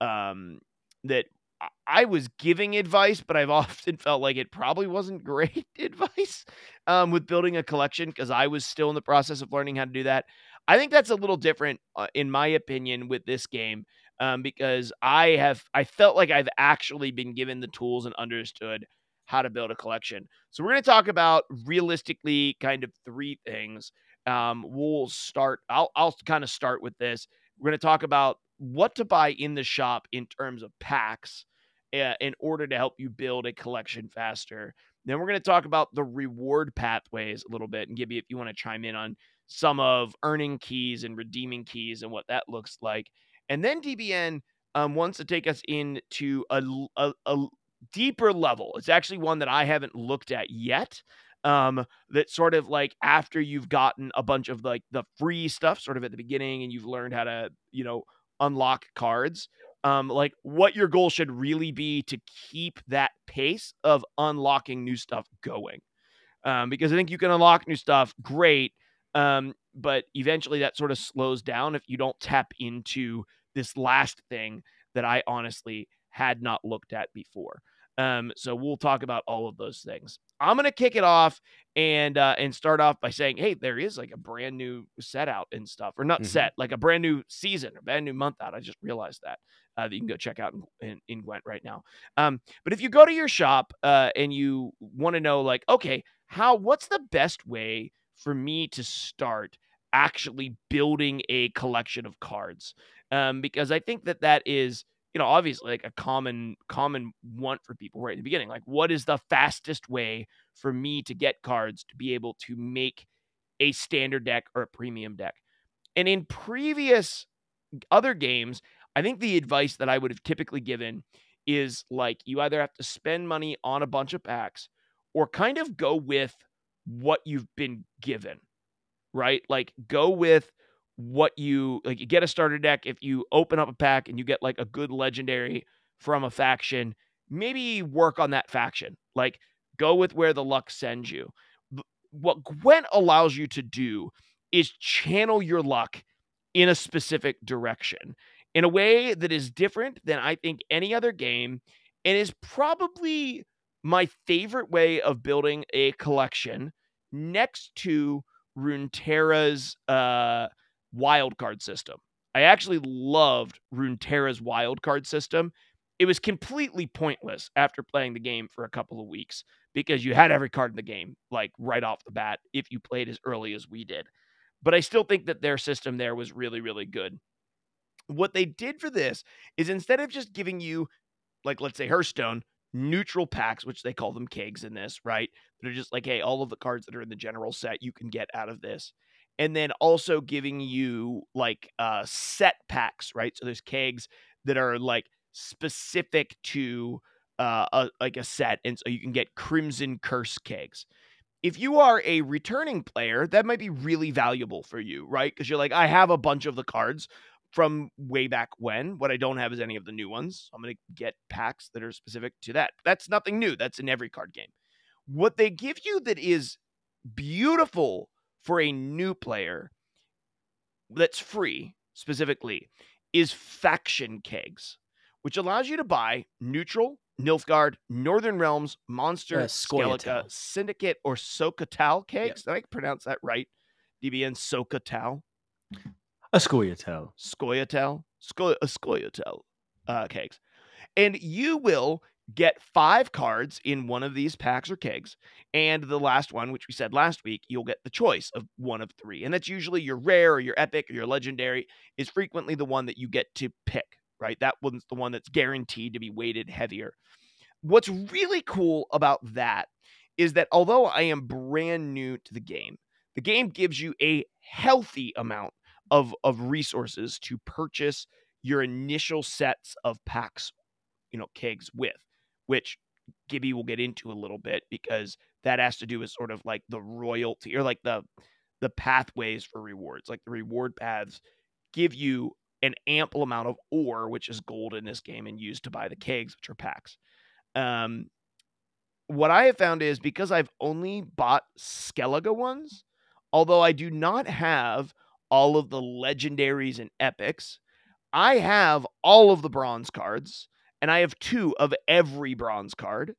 um, that I- was giving advice, but I've <laughs> often felt like it probably wasn't great <laughs> advice um, with building a collection because I was still in the process of learning how to do that. I think that's a little different, uh, in my opinion, with this game um, because I have I felt like I've actually been given the tools and understood how to build a collection. So we're going to talk about realistically kind of three things. Um, we'll start. I'll I'll kind of start with this. We're going to talk about what to buy in the shop in terms of packs uh, in order to help you build a collection faster. Then we're going to talk about the reward pathways a little bit and Gibby, if you want to chime in on some of earning keys and redeeming keys and what that looks like. And then DBN um, wants to take us into a deeper level. It's actually one that I haven't looked at yet. Um, that sort of like after you've gotten a bunch of like the free stuff sort of at the beginning and you've learned how to, you know, unlock cards. Um, like what your goal should really be to keep that pace of unlocking new stuff going. Um, because I think you can unlock new stuff, great, um, but eventually that sort of slows down if you don't tap into this last thing that I honestly had not looked at before. Um, so we'll talk about all of those things. I'm gonna kick it off and uh, and start off by saying, hey, there is like a brand new set out and stuff, or not Mhm. set, like a brand new season, a brand new month out. I just realized that uh, that you can go check out in, in, in Gwent right now. Um, but if you go to your shop uh, and you want to know, like, okay, how what's the best way for me to start actually building a collection of cards? Um, because I think that that is you know obviously like a common common want for people right at the beginning like what is the fastest way for me to get cards to be able to make a standard deck or a premium deck and in previous other games i think the advice that i would have typically given is like you either have to spend money on a bunch of packs or kind of go with what you've been given right? Like go with what you like you get a starter deck if you open up a pack and you get like a good legendary from a faction maybe work on that faction. Like go with where the luck sends you. What gwent allows you to do is channel your luck in a specific direction in a way that is different than i think any other game and is probably my favorite way of building a collection next to runeterra's uh wild card system. I actually loved Runeterra's wild card system. It was completely pointless after playing the game for a couple of weeks because you had every card in the game, like right off the bat, if you played as early as we did. But I still think that their system there was really, really good. What they did for this is instead of just giving you, like, let's say Hearthstone, neutral packs, which they call them kegs in this, right? They're just like, hey, all of the cards that are in the general set you can get out of this and then also giving you like uh set packs, right? So there's kegs that are like specific to uh a, like a set and so you can get crimson curse kegs. If you are a returning player, that might be really valuable for you, right? Because you're like, I have a bunch of the cards from way back when. What I don't have is any of the new ones. I'm going to get packs that are specific to that. That's nothing new. That's in every card game. What they give you that is beautiful for a new player that's free specifically is faction kegs, which allows you to buy neutral, Nilfgaard, Northern Realms, Monster, Uh, Syndicate, or Socatal kegs. Did I pronounce that right? DBN Socatal, A Scoia'tael. Scoia'tael, Sco- uh, Scoia'tael uh, kegs. And you will get five cards in one of these packs or kegs. And the last one, which we said last week, you'll get the choice of one of three. And that's usually your rare or your epic or your legendary, is frequently the one that you get to pick, right? That one's the one that's guaranteed to be weighted heavier. What's really cool about that is that although I am brand new to the game, the game gives you a healthy amount of, of resources to purchase your initial sets of packs, you know, kegs with, which Gibby will get into a little bit because that has to do with sort of like the royalty or like the the pathways for rewards. Like the reward paths give you an ample amount of ore, which is gold in this game, and used to buy the kegs, which are packs. Um, what I have found is because I've only bought Skellige ones, although I do not have all of the legendaries and epics, I have all of the bronze cards, and I have two of every bronze card.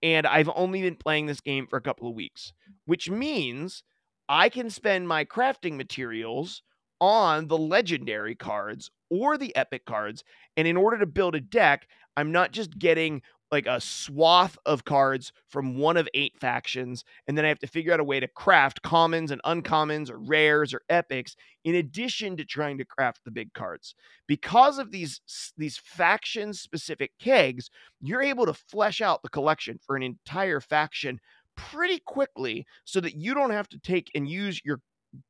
And I've only been playing this game for a couple of weeks, which means I can spend my crafting materials on the legendary cards or the epic cards. And in order to build a deck, I'm not just getting like a swath of cards from one of eight factions, and then I have to figure out a way to craft commons and uncommons or rares or epics in addition to trying to craft the big cards. Because of these these faction specific kegs, you're able to flesh out the collection for an entire faction pretty quickly so that you don't have to take and use your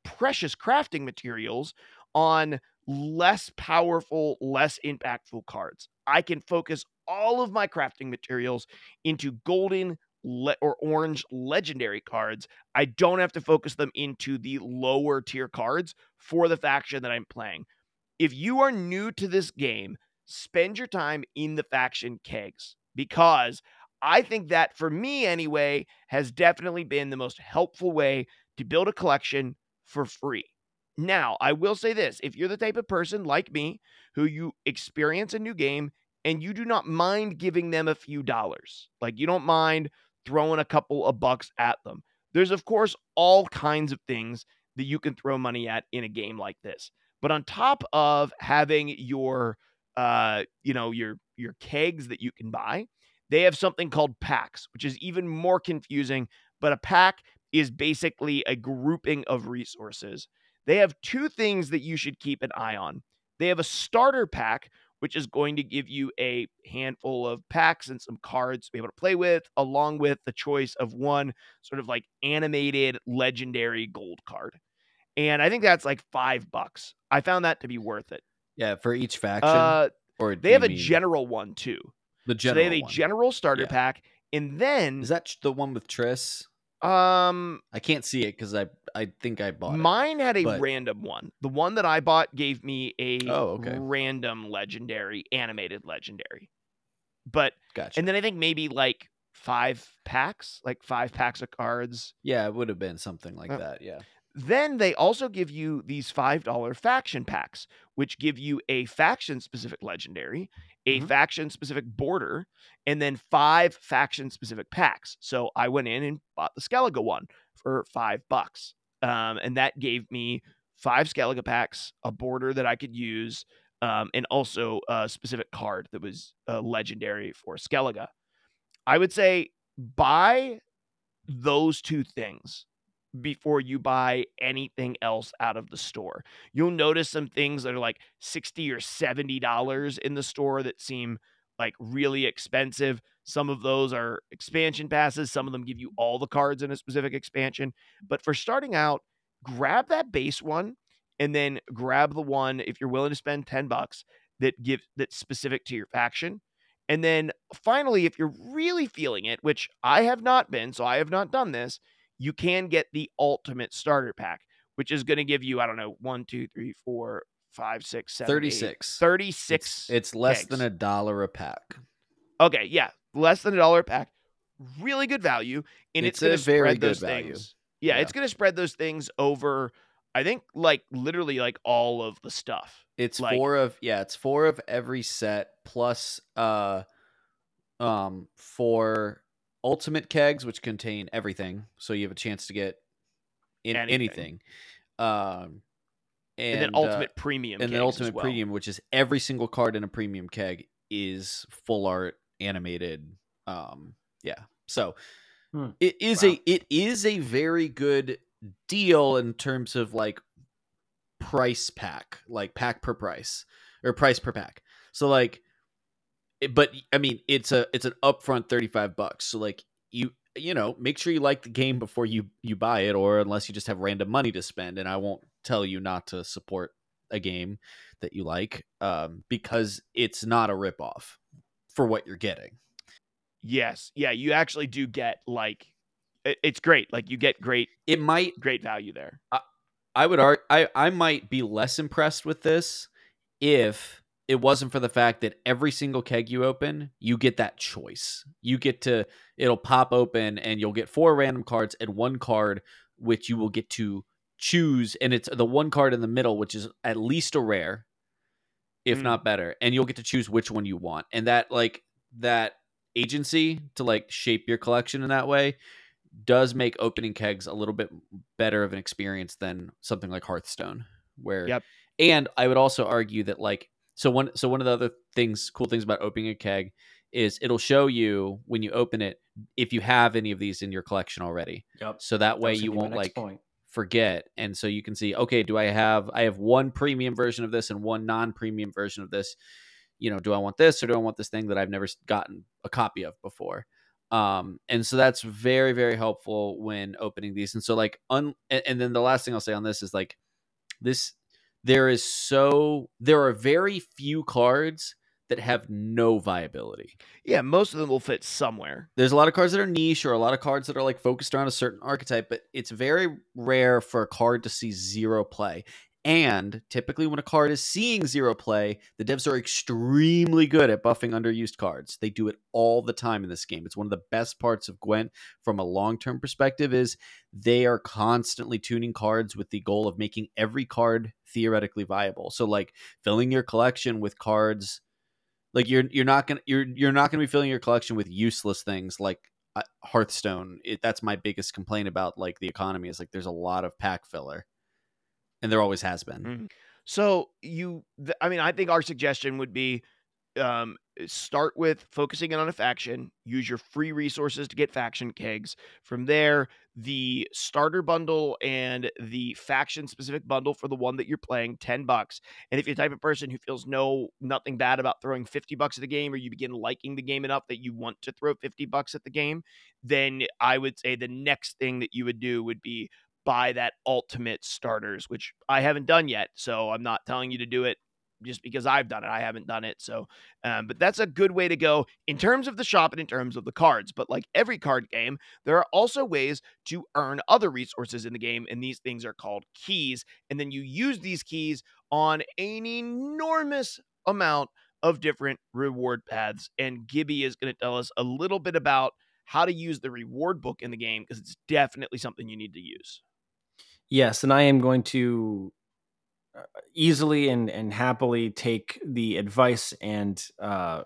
precious crafting materials on less powerful, less impactful cards. I can focus all of my crafting materials into golden le- or orange legendary cards. I don't have to focus them into the lower tier cards for the faction that I'm playing. If you are new to this game, spend your time in the faction kegs because I think that for me anyway has definitely been the most helpful way to build a collection for free. Now, I will say this if you're the type of person like me who you experience a new game and you do not mind giving them a few dollars, like you don't mind throwing a couple of bucks at them, there's of course all kinds of things that you can throw money at in a game like this. But on top of having your uh, you know, your your kegs that you can buy, they have something called packs, which is even more confusing, but a pack is basically a grouping of resources. They have two things that you should keep an eye on. They have a starter pack, which is going to give you a handful of packs and some cards to be able to play with, along with the choice of one sort of like animated legendary gold card. And I think that's like five bucks. I found that to be worth it. Yeah, for each faction. Uh, or they have a mean general one too. the general. So they have a one? general starter Yeah. pack, and then Is that the one with Triss? Um I can't see it because I I think I bought it. mine had a but- random one. The one that I bought gave me a Oh, okay. random legendary, animated legendary. But Gotcha. and then I think maybe like five packs, like five packs of cards. yeah, it would have been something like Uh, that. Yeah. Then they also give you these $5 faction packs, which give you a faction specific legendary, a Mhm. faction specific border, and then five faction specific packs. So I went in and bought the Skellige one for five bucks. Um, and that gave me five Skellige packs, a border that I could use, um, and also a specific card that was uh, legendary for Skellige. I would say buy those two things before you buy anything else out of the store. You'll notice some things that are like 60 or 70 dollars in the store that seem like really expensive. Some of those are expansion passes, some of them give you all the cards in a specific expansion. But for starting out, grab that base one and then grab the one if you're willing to spend 10 bucks that give that's specific to your faction. And then finally, if you're really feeling it, which I have not been, so I have not done this, you can get the ultimate starter pack, which is going to give you, I don't know, one, two, three, four, five, six, seven, eight, 36. 36. It's, it's less than a dollar a pack. Okay, yeah, less than a dollar a pack. Really good value, and it's, It's going a to very spread good those value. things. Yeah, Yeah. it's going to spread those things over. I think like literally like all of the stuff. It's Like- four of yeah, it's four of every set plus uh um four ultimate kegs which contain everything. So you have a chance to get in Anything. anything. Um and, And, then uh, ultimate premium and kegs the as ultimate well. premium, which is every single card in a premium keg, is full art animated. Um, yeah. So Hmm. it is Wow. a it is a very good deal in terms of like price pack, like pack per price or price per pack. So like, it, but I mean, it's a it's an upfront thirty five bucks. So like you you know make sure you like the game before you you buy it, or unless you just have random money to spend. And I won't tell you not to support a game that you like um, because it's not a rip off for what you're getting. Yes, yeah, you actually do get like it's great. Like you get great It might great value there. I would argue I, I might be less impressed with this if it wasn't for the fact that every single keg you open, you get that choice. You get to it'll pop open and you'll get four random cards and one card which you will get to choose and it's the one card in the middle which is at least a rare if Mm. not better and you'll get to choose which one you want. And that like that agency to like shape your collection in that way does make opening kegs a little bit better of an experience than something like Hearthstone where Yep. and I would also argue that like so one so one of the other things cool things about opening a keg is it'll show you when you open it if you have any of these in your collection already. Yep. So that way you gonna be my won't like point. forget and so you can see okay do i have i have one premium version of this and one non-premium version of this you know do i want this or do i want this thing that i've never gotten a copy of before um and so that's very very helpful when opening these and so like un and, and then the last thing i'll say on this is like this there is so there are very few cards that have no viability Yeah, most of them will fit somewhere. there's a lot of cards that are niche or a lot of cards that are like focused around a certain archetype, but it's very rare for a card to see zero play. And typically, when a card is seeing zero play, the devs are extremely good at buffing underused cards. They do it all the time in this game. It's one of the best parts of Gwent from a long term perspective is they are constantly tuning cards with the goal of making every card theoretically viable. So, like filling your collection with cards, like you're you're not gonna you're you're not gonna be filling your collection with useless things like uh, Hearthstone. It, that's my biggest complaint about like the economy is like there's a lot of pack filler and there always has been. Mhm. So you, th- I mean, I think our suggestion would be um, start with focusing in on a faction. Use your free resources to get faction kegs. From there, the starter bundle and the faction specific bundle for the one that you're playing, ten bucks. And if you're the type of person who feels no nothing bad about throwing fifty bucks at the game, or you begin liking the game enough that you want to throw fifty bucks at the game, then I would say the next thing that you would do would be buy that ultimate starters, which I haven't done yet. So I'm not telling you to do it just because I've done it. I haven't done it. So, um, but that's a good way to go in terms of the shop and in terms of the cards. But like every card game, there are also ways to earn other resources in the game. And these things are called keys. And then you use these keys on an enormous amount of different reward paths. And Gibby is going to tell us a little bit about how to use the reward book in the game because it's definitely something you need to use. Yes, and I am going to uh, easily and and happily take the advice and uh,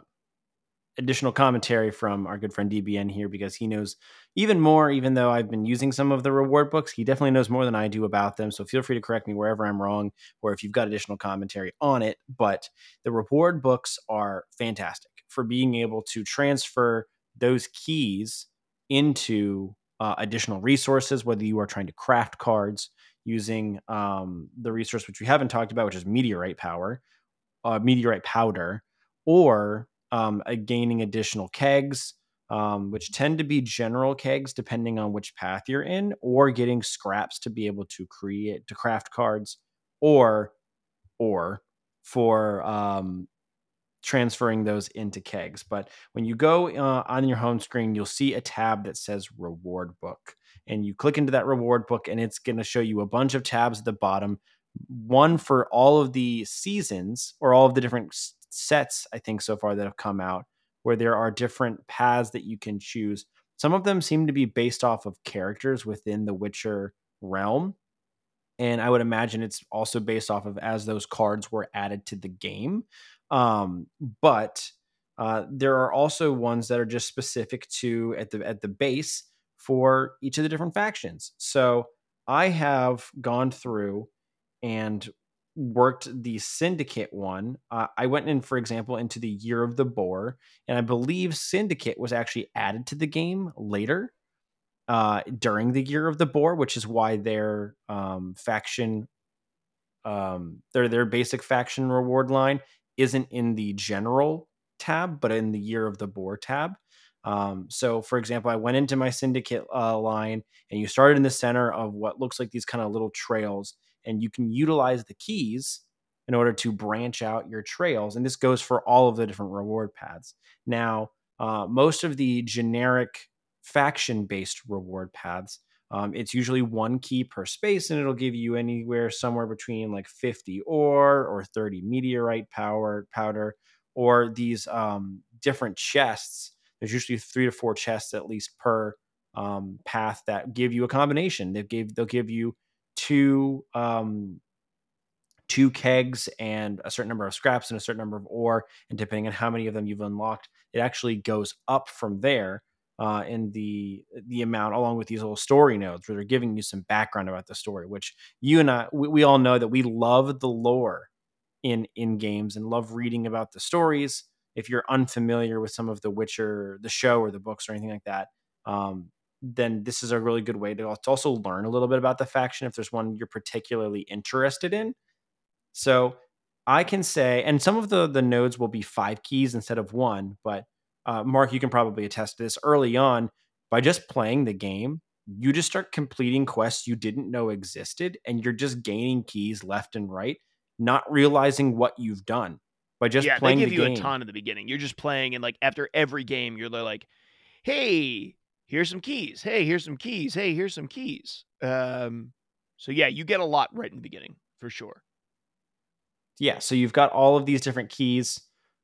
additional commentary from our good friend DBN here because he knows even more. Even though I've been using some of the reward books, he definitely knows more than I do about them. So feel free to correct me wherever I'm wrong, or if you've got additional commentary on it. But the reward books are fantastic for being able to transfer those keys into uh, additional resources, whether you are trying to craft cards using um, the resource which we haven't talked about, which is meteorite power, uh, meteorite powder, or um, uh, gaining additional kegs, um, which tend to be general kegs depending on which path you're in, or getting scraps to be able to create to craft cards, or or for um, transferring those into kegs. But when you go uh, on your home screen, you'll see a tab that says reward book. And you click into that reward book, and it's going to show you a bunch of tabs at the bottom. One for all of the seasons or all of the different sets, I think, so far that have come out, where there are different paths that you can choose. Some of them seem to be based off of characters within the Witcher realm. And I would imagine it's also based off of as those cards were added to the game. Um, but uh, there are also ones that are just specific to at the at the base for each of the different factions. So I have gone through and worked the syndicate one. Uh, I went in, for example, into the year of the boar, and I believe syndicate was actually added to the game later uh, during the year of the boar, which is why their um, faction, um, their their basic faction reward line isn't in the general tab, but in the year of the boar tab. Um, so, for example, I went into my syndicate uh, line, and you started in the center of what looks like these kind of little trails, and you can utilize the keys in order to branch out your trails. And this goes for all of the different reward paths. Now, uh, most of the generic faction based reward paths um, it's usually one key per space, and it'll give you anywhere somewhere between like 50 ore or 30 meteorite power powder, or these um, different chests. There's usually three to four chests at least per um, path that give you a combination. They give they'll give you two um, two kegs and a certain number of scraps and a certain number of ore, and depending on how many of them you've unlocked, it actually goes up from there uh, in the the amount, along with these little story notes where they're giving you some background about the story. Which you and I, we, we all know that we love the lore in in games and love reading about the stories. If you're unfamiliar with some of the Witcher, the show or the books or anything like that, um, then this is a really good way to also learn a little bit about the faction if there's one you're particularly interested in. So I can say, and some of the the nodes will be five keys instead of one, but uh, Mark, you can probably attest to this early on by just playing the game. You just start completing quests you didn't know existed, and you're just gaining keys left and right, not realizing what you've done by just yeah, playing. they give the you game. a ton in the beginning. You're just playing, and like after every game, you're like, "Hey, here's some keys. Hey, here's some keys. Hey, here's some keys." Um, so yeah, you get a lot right in the beginning for sure. Yeah, so you've got all of these different keys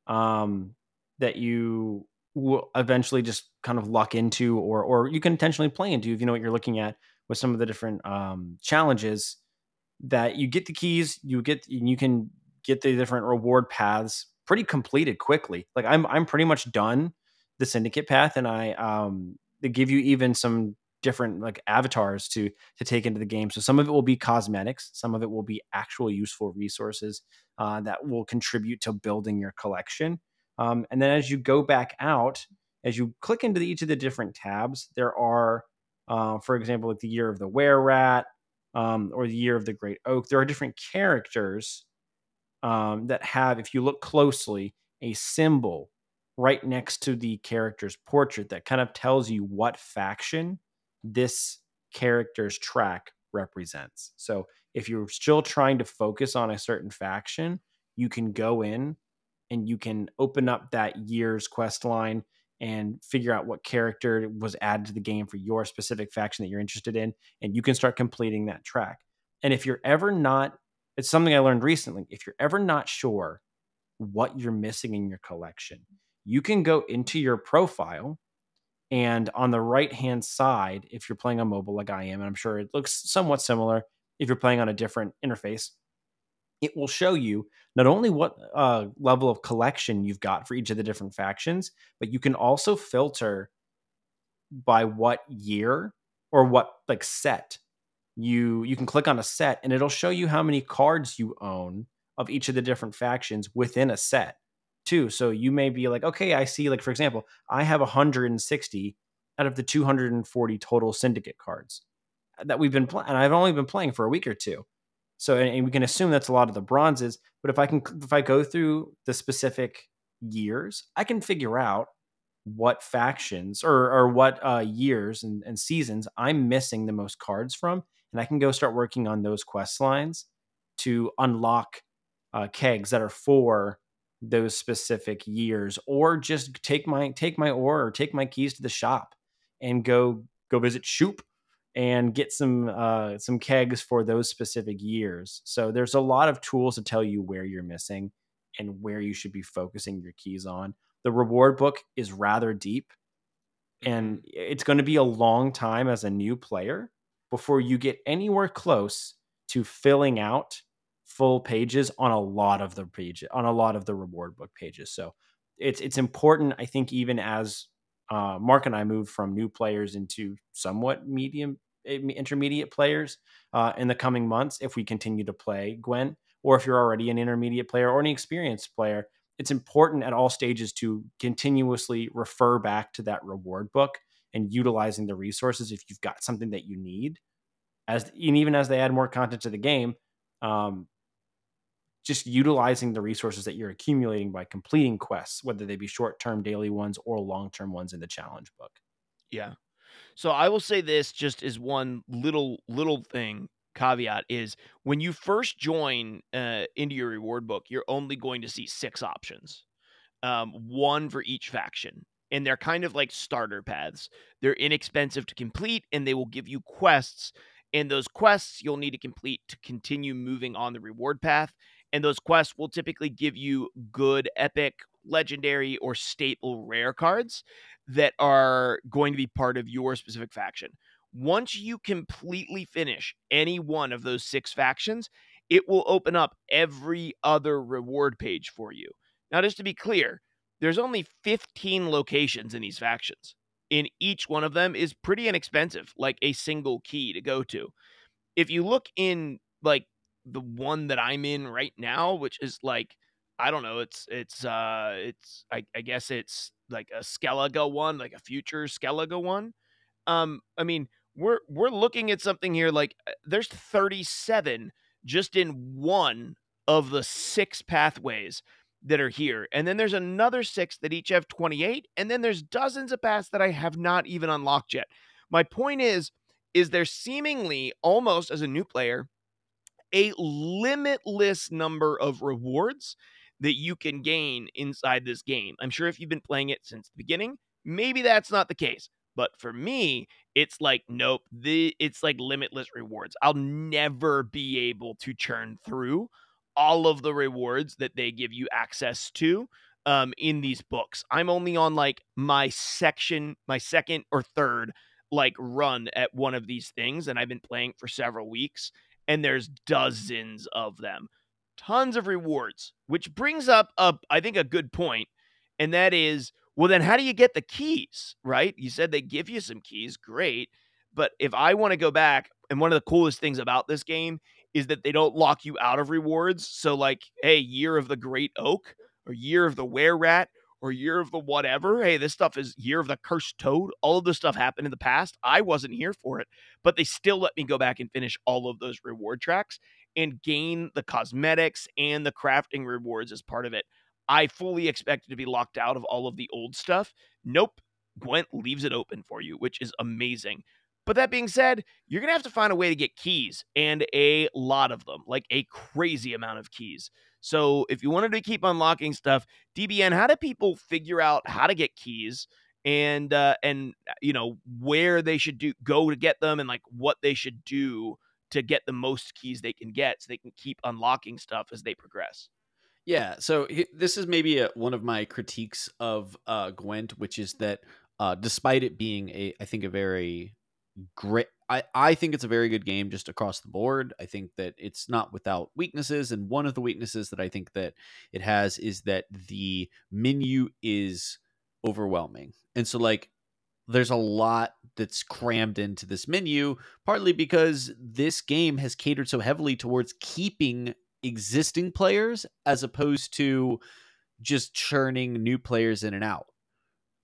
um, that you will eventually just kind of luck into, or or you can intentionally play into if you know what you're looking at with some of the different um, challenges. That you get the keys, you get you can get the different reward paths pretty completed quickly. Like I'm I'm pretty much done the syndicate path, and I um they give you even some different like avatars to to take into the game. So some of it will be cosmetics, some of it will be actual useful resources uh, that will contribute to building your collection. Um, and then as you go back out, as you click into each of the different tabs, there are, uh, for example, like the year of the were rat um, or the year of the great oak. There are different characters um, that have, if you look closely, a symbol right next to the character's portrait that kind of tells you what faction this character's track represents. So if you're still trying to focus on a certain faction, you can go in and you can open up that year's quest line and figure out what character was added to the game for your specific faction that you're interested in and you can start completing that track. And if you're ever not it's something I learned recently, if you're ever not sure what you're missing in your collection, you can go into your profile and on the right hand side, if you're playing on mobile like I am, and I'm sure it looks somewhat similar if you're playing on a different interface, it will show you not only what uh, level of collection you've got for each of the different factions, but you can also filter by what year or what like set you you can click on a set and it'll show you how many cards you own of each of the different factions within a set too. So you may be like, okay, I see, like, for example, I have 160 out of the 240 total syndicate cards that we've been playing, and I've only been playing for a week or two. So, and, we can assume that's a lot of the bronzes. But if I can, if I go through the specific years, I can figure out what factions or or what uh, years and, and seasons I'm missing the most cards from, and I can go start working on those quest lines to unlock uh, kegs that are for those specific years or just take my take my ore or take my keys to the shop and go go visit shoop and get some uh, some kegs for those specific years so there's a lot of tools to tell you where you're missing and where you should be focusing your keys on the reward book is rather deep and mm-hmm. it's going to be a long time as a new player before you get anywhere close to filling out full pages on a lot of the page on a lot of the reward book pages. So it's it's important, I think, even as uh, Mark and I move from new players into somewhat medium eh, intermediate players uh, in the coming months, if we continue to play Gwent, or if you're already an intermediate player or an experienced player, it's important at all stages to continuously refer back to that reward book and utilizing the resources if you've got something that you need. As and even as they add more content to the game, um, just utilizing the resources that you're accumulating by completing quests, whether they be short term daily ones or long term ones in the challenge book. Yeah. So I will say this just as one little little thing caveat is when you first join uh, into your reward book, you're only going to see six options, um, one for each faction, and they're kind of like starter paths. They're inexpensive to complete, and they will give you quests. And those quests you'll need to complete to continue moving on the reward path. And those quests will typically give you good, epic, legendary, or staple rare cards that are going to be part of your specific faction. Once you completely finish any one of those six factions, it will open up every other reward page for you. Now, just to be clear, there's only 15 locations in these factions. In each one of them is pretty inexpensive, like a single key to go to. If you look in like the one that I'm in right now, which is like I don't know, it's it's uh it's I, I guess it's like a Skellige one, like a future Skellige one. Um, I mean, we're we're looking at something here like uh, there's 37 just in one of the six pathways that are here. And then there's another six that each have 28. And then there's dozens of paths that I have not even unlocked yet. My point is, is there seemingly almost as a new player a limitless number of rewards that you can gain inside this game. I'm sure if you've been playing it since the beginning, maybe that's not the case. But for me, it's like nope, the it's like limitless rewards. I'll never be able to churn through all of the rewards that they give you access to um in these books. I'm only on like my section, my second or third like run at one of these things and I've been playing for several weeks and there's dozens of them. Tons of rewards, which brings up a I think a good point and that is well then how do you get the keys, right? You said they give you some keys, great. But if I want to go back and one of the coolest things about this game is that they don't lock you out of rewards. So like, hey, year of the great oak or year of the were rat or year of the whatever. Hey, this stuff is year of the cursed toad. All of this stuff happened in the past. I wasn't here for it, but they still let me go back and finish all of those reward tracks and gain the cosmetics and the crafting rewards as part of it. I fully expected to be locked out of all of the old stuff. Nope. Gwent leaves it open for you, which is amazing. But that being said, you're going to have to find a way to get keys and a lot of them, like a crazy amount of keys. So if you wanted to keep unlocking stuff, DBN, how do people figure out how to get keys and uh, and uh, you know where they should do go to get them and like what they should do to get the most keys they can get so they can keep unlocking stuff as they progress? Yeah, so this is maybe a, one of my critiques of uh, Gwent, which is that uh, despite it being a, I think a very great I, I think it's a very good game just across the board. I think that it's not without weaknesses, and one of the weaknesses that I think that it has is that the menu is overwhelming. And so like there's a lot that's crammed into this menu, partly because this game has catered so heavily towards keeping existing players as opposed to just churning new players in and out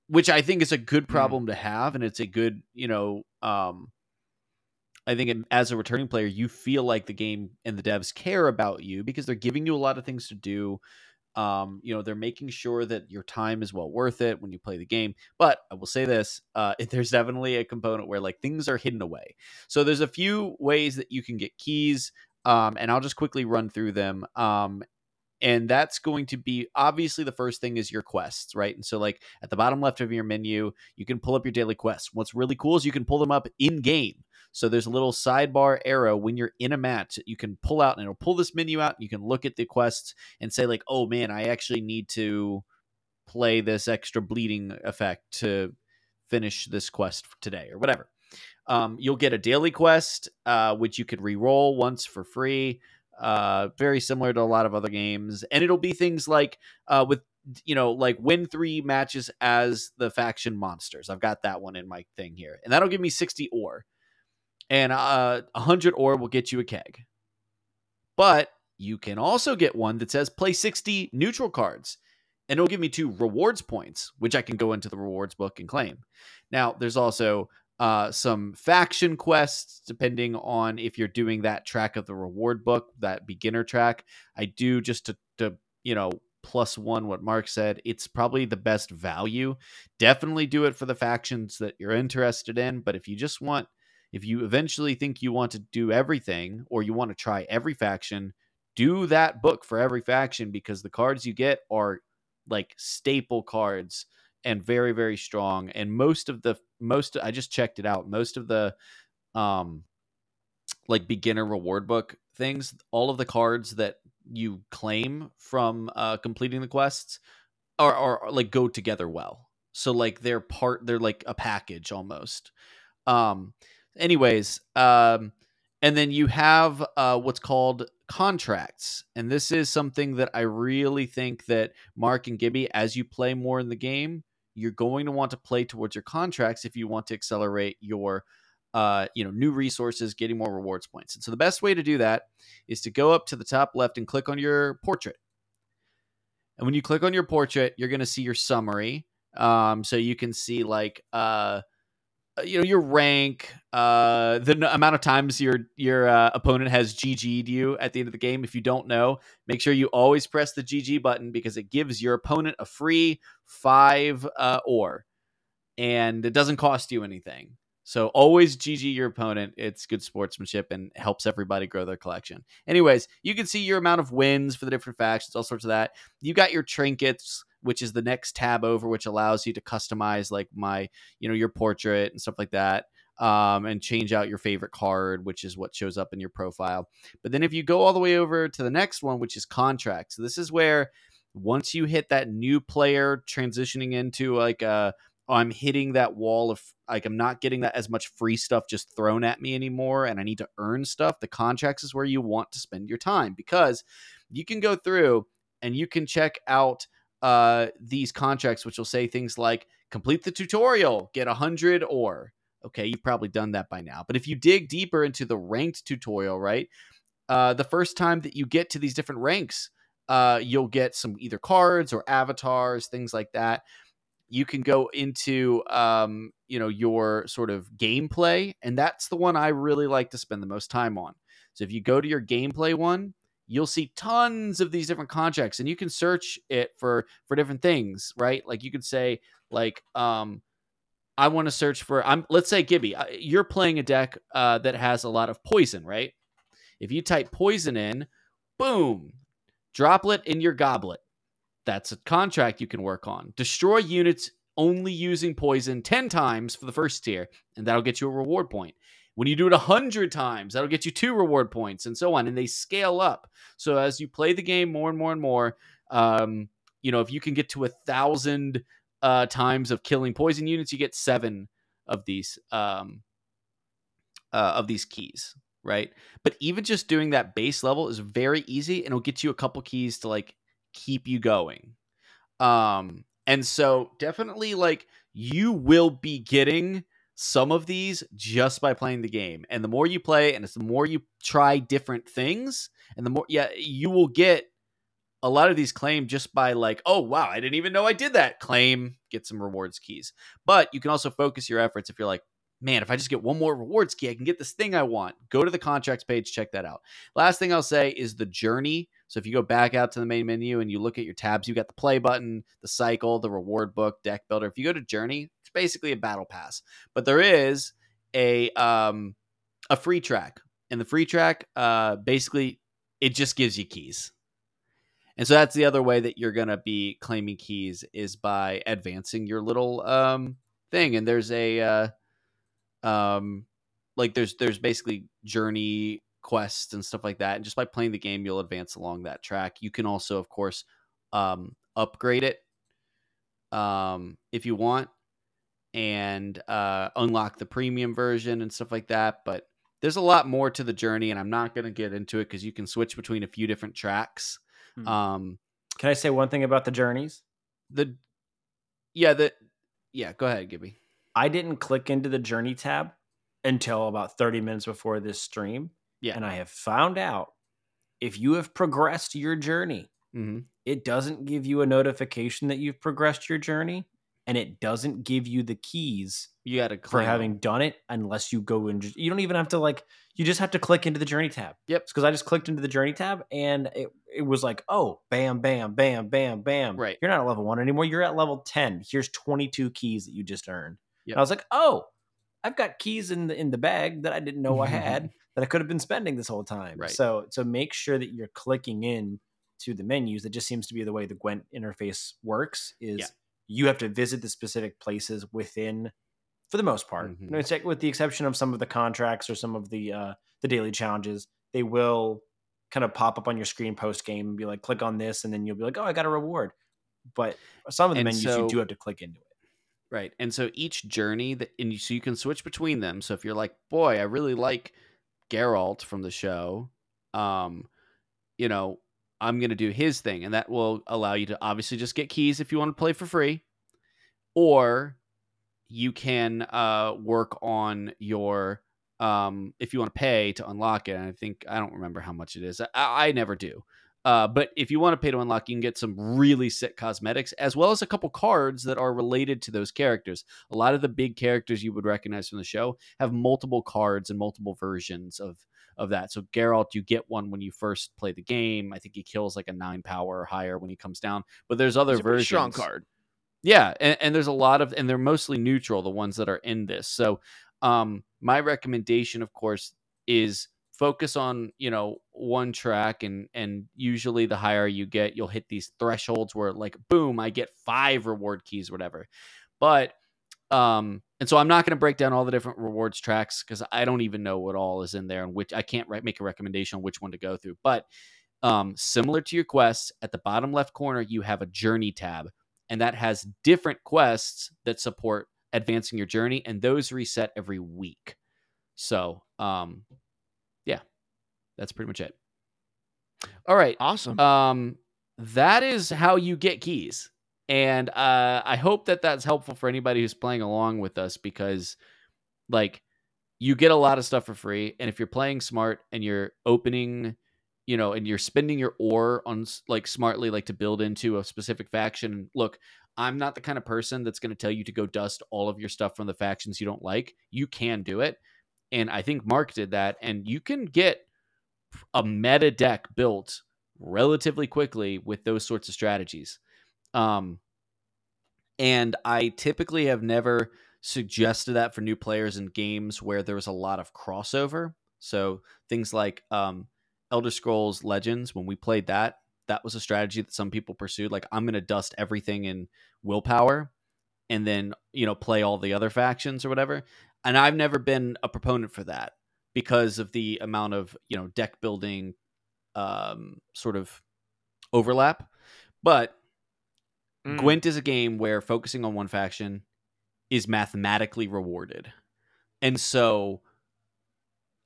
which I think is a good mm. problem mm. to have, and it's a good, you know, um, I think as a returning player, you feel like the game and the devs care about you because they're giving you a lot of things to do. Um, you know, they're making sure that your time is well worth it when you play the game. But I will say this: uh, <laughs> there's definitely a component where like things are hidden away. So there's a few ways that you can get keys. Um, and I'll just quickly run through them. Um, and that's going to be obviously the first thing is your quests right and so like at the bottom left of your menu you can pull up your daily quests what's really cool is you can pull them up in game so there's a little sidebar arrow when you're in a match that you can pull out and it'll pull this menu out you can look at the quests and say like oh man i actually need to play this extra bleeding effect to finish this quest today or whatever um, you'll get a daily quest uh, which you could re-roll once for free uh, very similar to a lot of other games. And it'll be things like uh, with you know like win three matches as the faction monsters. I've got that one in my thing here, and that'll give me sixty ore, and uh, hundred ore will get you a keg. But you can also get one that says play sixty neutral cards. And it'll give me two rewards points, which I can go into the rewards book and claim. Now, there's also uh, some faction quests, depending on if you're doing that track of the reward book, that beginner track. I do just to, to you know, plus one what Mark said. It's probably the best value. Definitely do it for the factions that you're interested in. But if you just want, if you eventually think you want to do everything or you want to try every faction, do that book for every faction because the cards you get are like staple cards and very very strong. And most of the most i just checked it out most of the um like beginner reward book things all of the cards that you claim from uh completing the quests are, are like go together well. So like they're part they're like a package almost. Um anyways um and then you have uh, what's called contracts. And this is something that I really think that Mark and Gibby, as you play more in the game, you're going to want to play towards your contracts if you want to accelerate your uh, you know new resources getting more rewards points. And so the best way to do that is to go up to the top left and click on your portrait. And when you click on your portrait you're going to see your summary. Um, so you can see like uh, you know your rank, uh, the amount of times your your uh, opponent has GG'd you at the end of the game. If you don't know, make sure you always press the GG button because it gives your opponent a free five uh, ore, and it doesn't cost you anything. So always GG your opponent. It's good sportsmanship and helps everybody grow their collection. Anyways, you can see your amount of wins for the different factions, all sorts of that. You got your trinkets which is the next tab over, which allows you to customize like my, you know, your portrait and stuff like that. Um, and change out your favorite card, which is what shows up in your profile. But then if you go all the way over to the next one, which is contracts, so this is where once you hit that new player transitioning into like a I'm hitting that wall of like I'm not getting that as much free stuff just thrown at me anymore and I need to earn stuff. The contracts is where you want to spend your time because you can go through and you can check out uh, these contracts, which will say things like complete the tutorial, get a hundred or okay, you've probably done that by now. But if you dig deeper into the ranked tutorial, right? Uh, the first time that you get to these different ranks, uh, you'll get some either cards or avatars, things like that you can go into um, you know your sort of gameplay and that's the one i really like to spend the most time on so if you go to your gameplay one you'll see tons of these different contracts and you can search it for for different things right like you could say like um i want to search for i'm let's say gibby uh, you're playing a deck uh, that has a lot of poison right if you type poison in boom droplet in your goblet that's a contract you can work on. Destroy units only using poison 10 times for the first tier, and that'll get you a reward point. When you do it 100 times, that'll get you two reward points, and so on. And they scale up. So as you play the game more and more and more, um, you know, if you can get to a thousand uh, times of killing poison units, you get seven of these um, uh, of these keys, right? But even just doing that base level is very easy, and it'll get you a couple keys to like keep you going. Um, and so definitely like you will be getting some of these just by playing the game. And the more you play and it's the more you try different things and the more yeah, you will get a lot of these claim just by like, oh wow, I didn't even know I did that. Claim, get some rewards keys. But you can also focus your efforts if you're like, man, if I just get one more rewards key, I can get this thing I want. Go to the contracts page, check that out. Last thing I'll say is the journey. So if you go back out to the main menu and you look at your tabs, you got the play button, the cycle, the reward book, deck builder. If you go to journey, basically a battle pass. But there is a um a free track. And the free track uh basically it just gives you keys. And so that's the other way that you're going to be claiming keys is by advancing your little um thing and there's a uh um like there's there's basically journey quests and stuff like that and just by playing the game you'll advance along that track you can also of course um upgrade it um if you want and uh unlock the premium version and stuff like that but there's a lot more to the journey and i'm not going to get into it because you can switch between a few different tracks Hmm. um Can I say one thing about the journeys? the yeah the yeah go ahead gibby I didn't click into the journey tab until about 30 minutes before this stream. Yeah. And I have found out if you have progressed your journey, mm-hmm. it doesn't give you a notification that you've progressed your journey and it doesn't give you the keys you got to for having done it unless you go and you don't even have to like you just have to click into the journey tab. Yep. Because I just clicked into the journey tab and it, it was like, oh, bam, bam, bam, bam, bam. Right. You're not at level one anymore. You're at level 10. Here's 22 keys that you just earned. Yep. And I was like, oh, I've got keys in the in the bag that I didn't know I had <laughs> that I could have been spending this whole time. Right. So so make sure that you're clicking in to the menus. That just seems to be the way the Gwent interface works. Is Yeah. You have to visit the specific places within, for the most part, Mhm. you know, with the exception of some of the contracts or some of the uh, the daily challenges, they will kind of pop up on your screen post game and be like, click on this, and then you'll be like, oh, I got a reward. But some of the And menus so- you do have to click into it. Right. And so each journey that and you, so you can switch between them. So if you're like, boy, I really like Geralt from the show, um, you know, I'm gonna do his thing, and that will allow you to obviously just get keys if you want to play for free, or you can uh work on your um if you want to pay to unlock it. And I think I don't remember how much it is. I, I never do. Uh, but if you want to pay to unlock, you can get some really sick cosmetics as well as a couple cards that are related to those characters. A lot of the big characters you would recognize from the show have multiple cards and multiple versions of of that. So Geralt, you get one when you first play the game. I think he kills like a nine power or higher when he comes down. But there's other It's a pretty versions. strong card. Yeah, and, and there's a lot of, and they're mostly neutral, the ones that are in this. So, um, my recommendation, of course, is focus on you know one track and and usually the higher you get you'll hit these thresholds where like boom i get five reward keys whatever. But um and so i'm not going to break down all the different rewards tracks because i don't even know what all is in there and which i can't re- make a recommendation on which one to go through. But um similar to your quests at the bottom left corner you have a journey tab and that has different quests that support advancing your journey and those reset every week. So um that's pretty much it. All right. Awesome. um that is how you get keys. And uh i hope that that's helpful for anybody who's playing along with us because like you get a lot of stuff for free. And if you're playing smart and you're opening you know and you're spending your ore on like smartly like to build into a specific faction look i'm not the kind of person that's going to tell you to go dust all of your stuff from the factions you don't like. You can do it. And i think mark did that. And you can get a meta deck built relatively quickly with those sorts of strategies. Um and i typically have never suggested that for new players in games where there was a lot of crossover. So things like um elder scrolls legends when we played that that was a strategy that some people pursued like i'm going to dust everything in willpower and then you know play all the other factions or whatever. And i've never been a proponent for that because of the amount of you know deck building um sort of overlap but Mm. Gwent is a game where focusing on one faction is mathematically rewarded. And so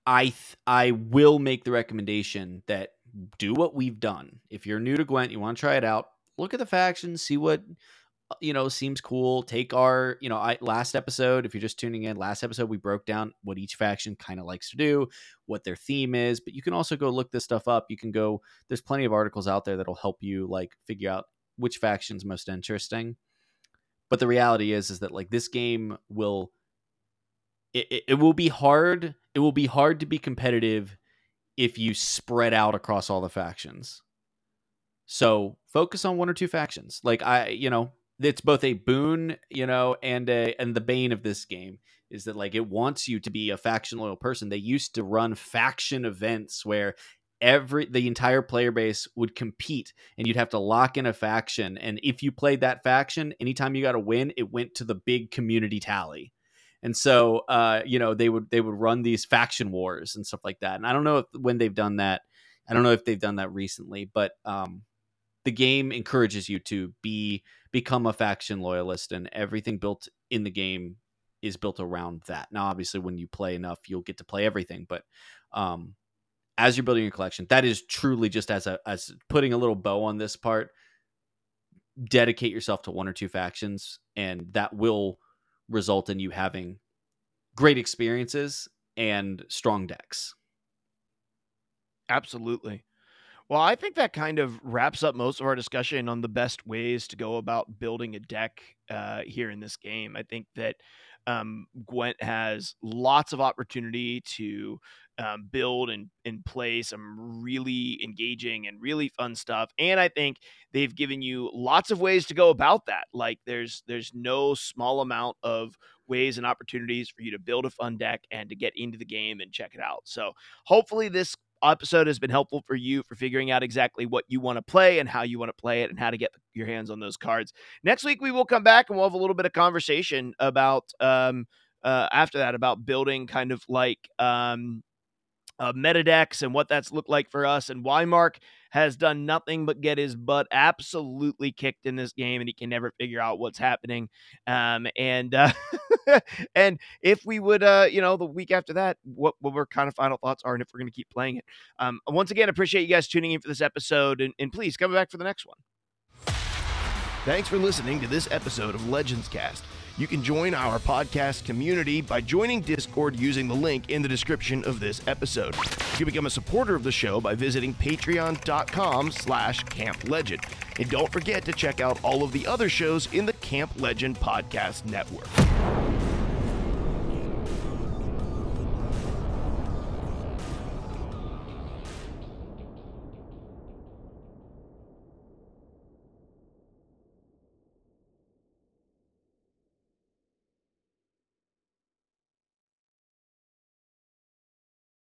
I th- I will make the recommendation that do what we've done. If you're new to Gwent, you want to try it out, look at the factions, see what Uh, you know seems cool. Take our, you know, I last episode, if you're just tuning in, last episode we broke down what each faction kind of likes to do, what their theme is, but you can also go look this stuff up. You can go there's plenty of articles out there that'll help you like figure out which faction's most interesting. But the reality is is that like this game will it, it, it will be hard it will be hard to be competitive if you spread out across all the factions. So focus on one or two factions. Like I, you know, it's both a boon, you know, and a and the bane of this game is that like it wants you to be a faction loyal person. They used to run faction events where every the entire player base would compete and you'd have to lock in a faction. And if you played that faction anytime you got a win it went to the big community tally. And so uh you know they would they would run these faction wars and stuff like that. And i don't know if, when they've done that i don't know if they've done that recently but um the game encourages you to be become a faction loyalist and everything built in the game is built around that now obviously when you play enough you'll get to play everything but um as you're building your collection that is truly just as a as putting a little bow on this part dedicate yourself to one or two factions and that will result in you having great experiences and strong decks Absolutely. Well, I think that kind of wraps up most of our discussion on the best ways to go about building a deck uh, here in this game. I think that um, Gwent has lots of opportunity to um, build and, and play some really engaging and really fun stuff. And I think they've given you lots of ways to go about that. Like there's there's no small amount of ways and opportunities for you to build a fun deck and to get into the game and check it out. So hopefully this episode has been helpful for you for figuring out exactly what you want to play and how you want to play it and how to get your hands on those cards. Next week we will come back and we'll have a little bit of conversation about um uh after that about building kind of like um uh, meta decks and what that's looked like for us and why Mark has done nothing but get his butt absolutely kicked in this game and he can never figure out what's happening um and uh <laughs> and if we would uh you know the week after that what what our kind of final thoughts are and if we're going to keep playing it um once again appreciate you guys tuning in for this episode and, and please come back for the next one Thanks for listening to this episode of Legends Cast. You can join our podcast community by joining Discord using the link in the description of this episode. You can become a supporter of the show by visiting patreon.com slash camplegend. And don't forget to check out all of the other shows in the Camp Legend Podcast Network.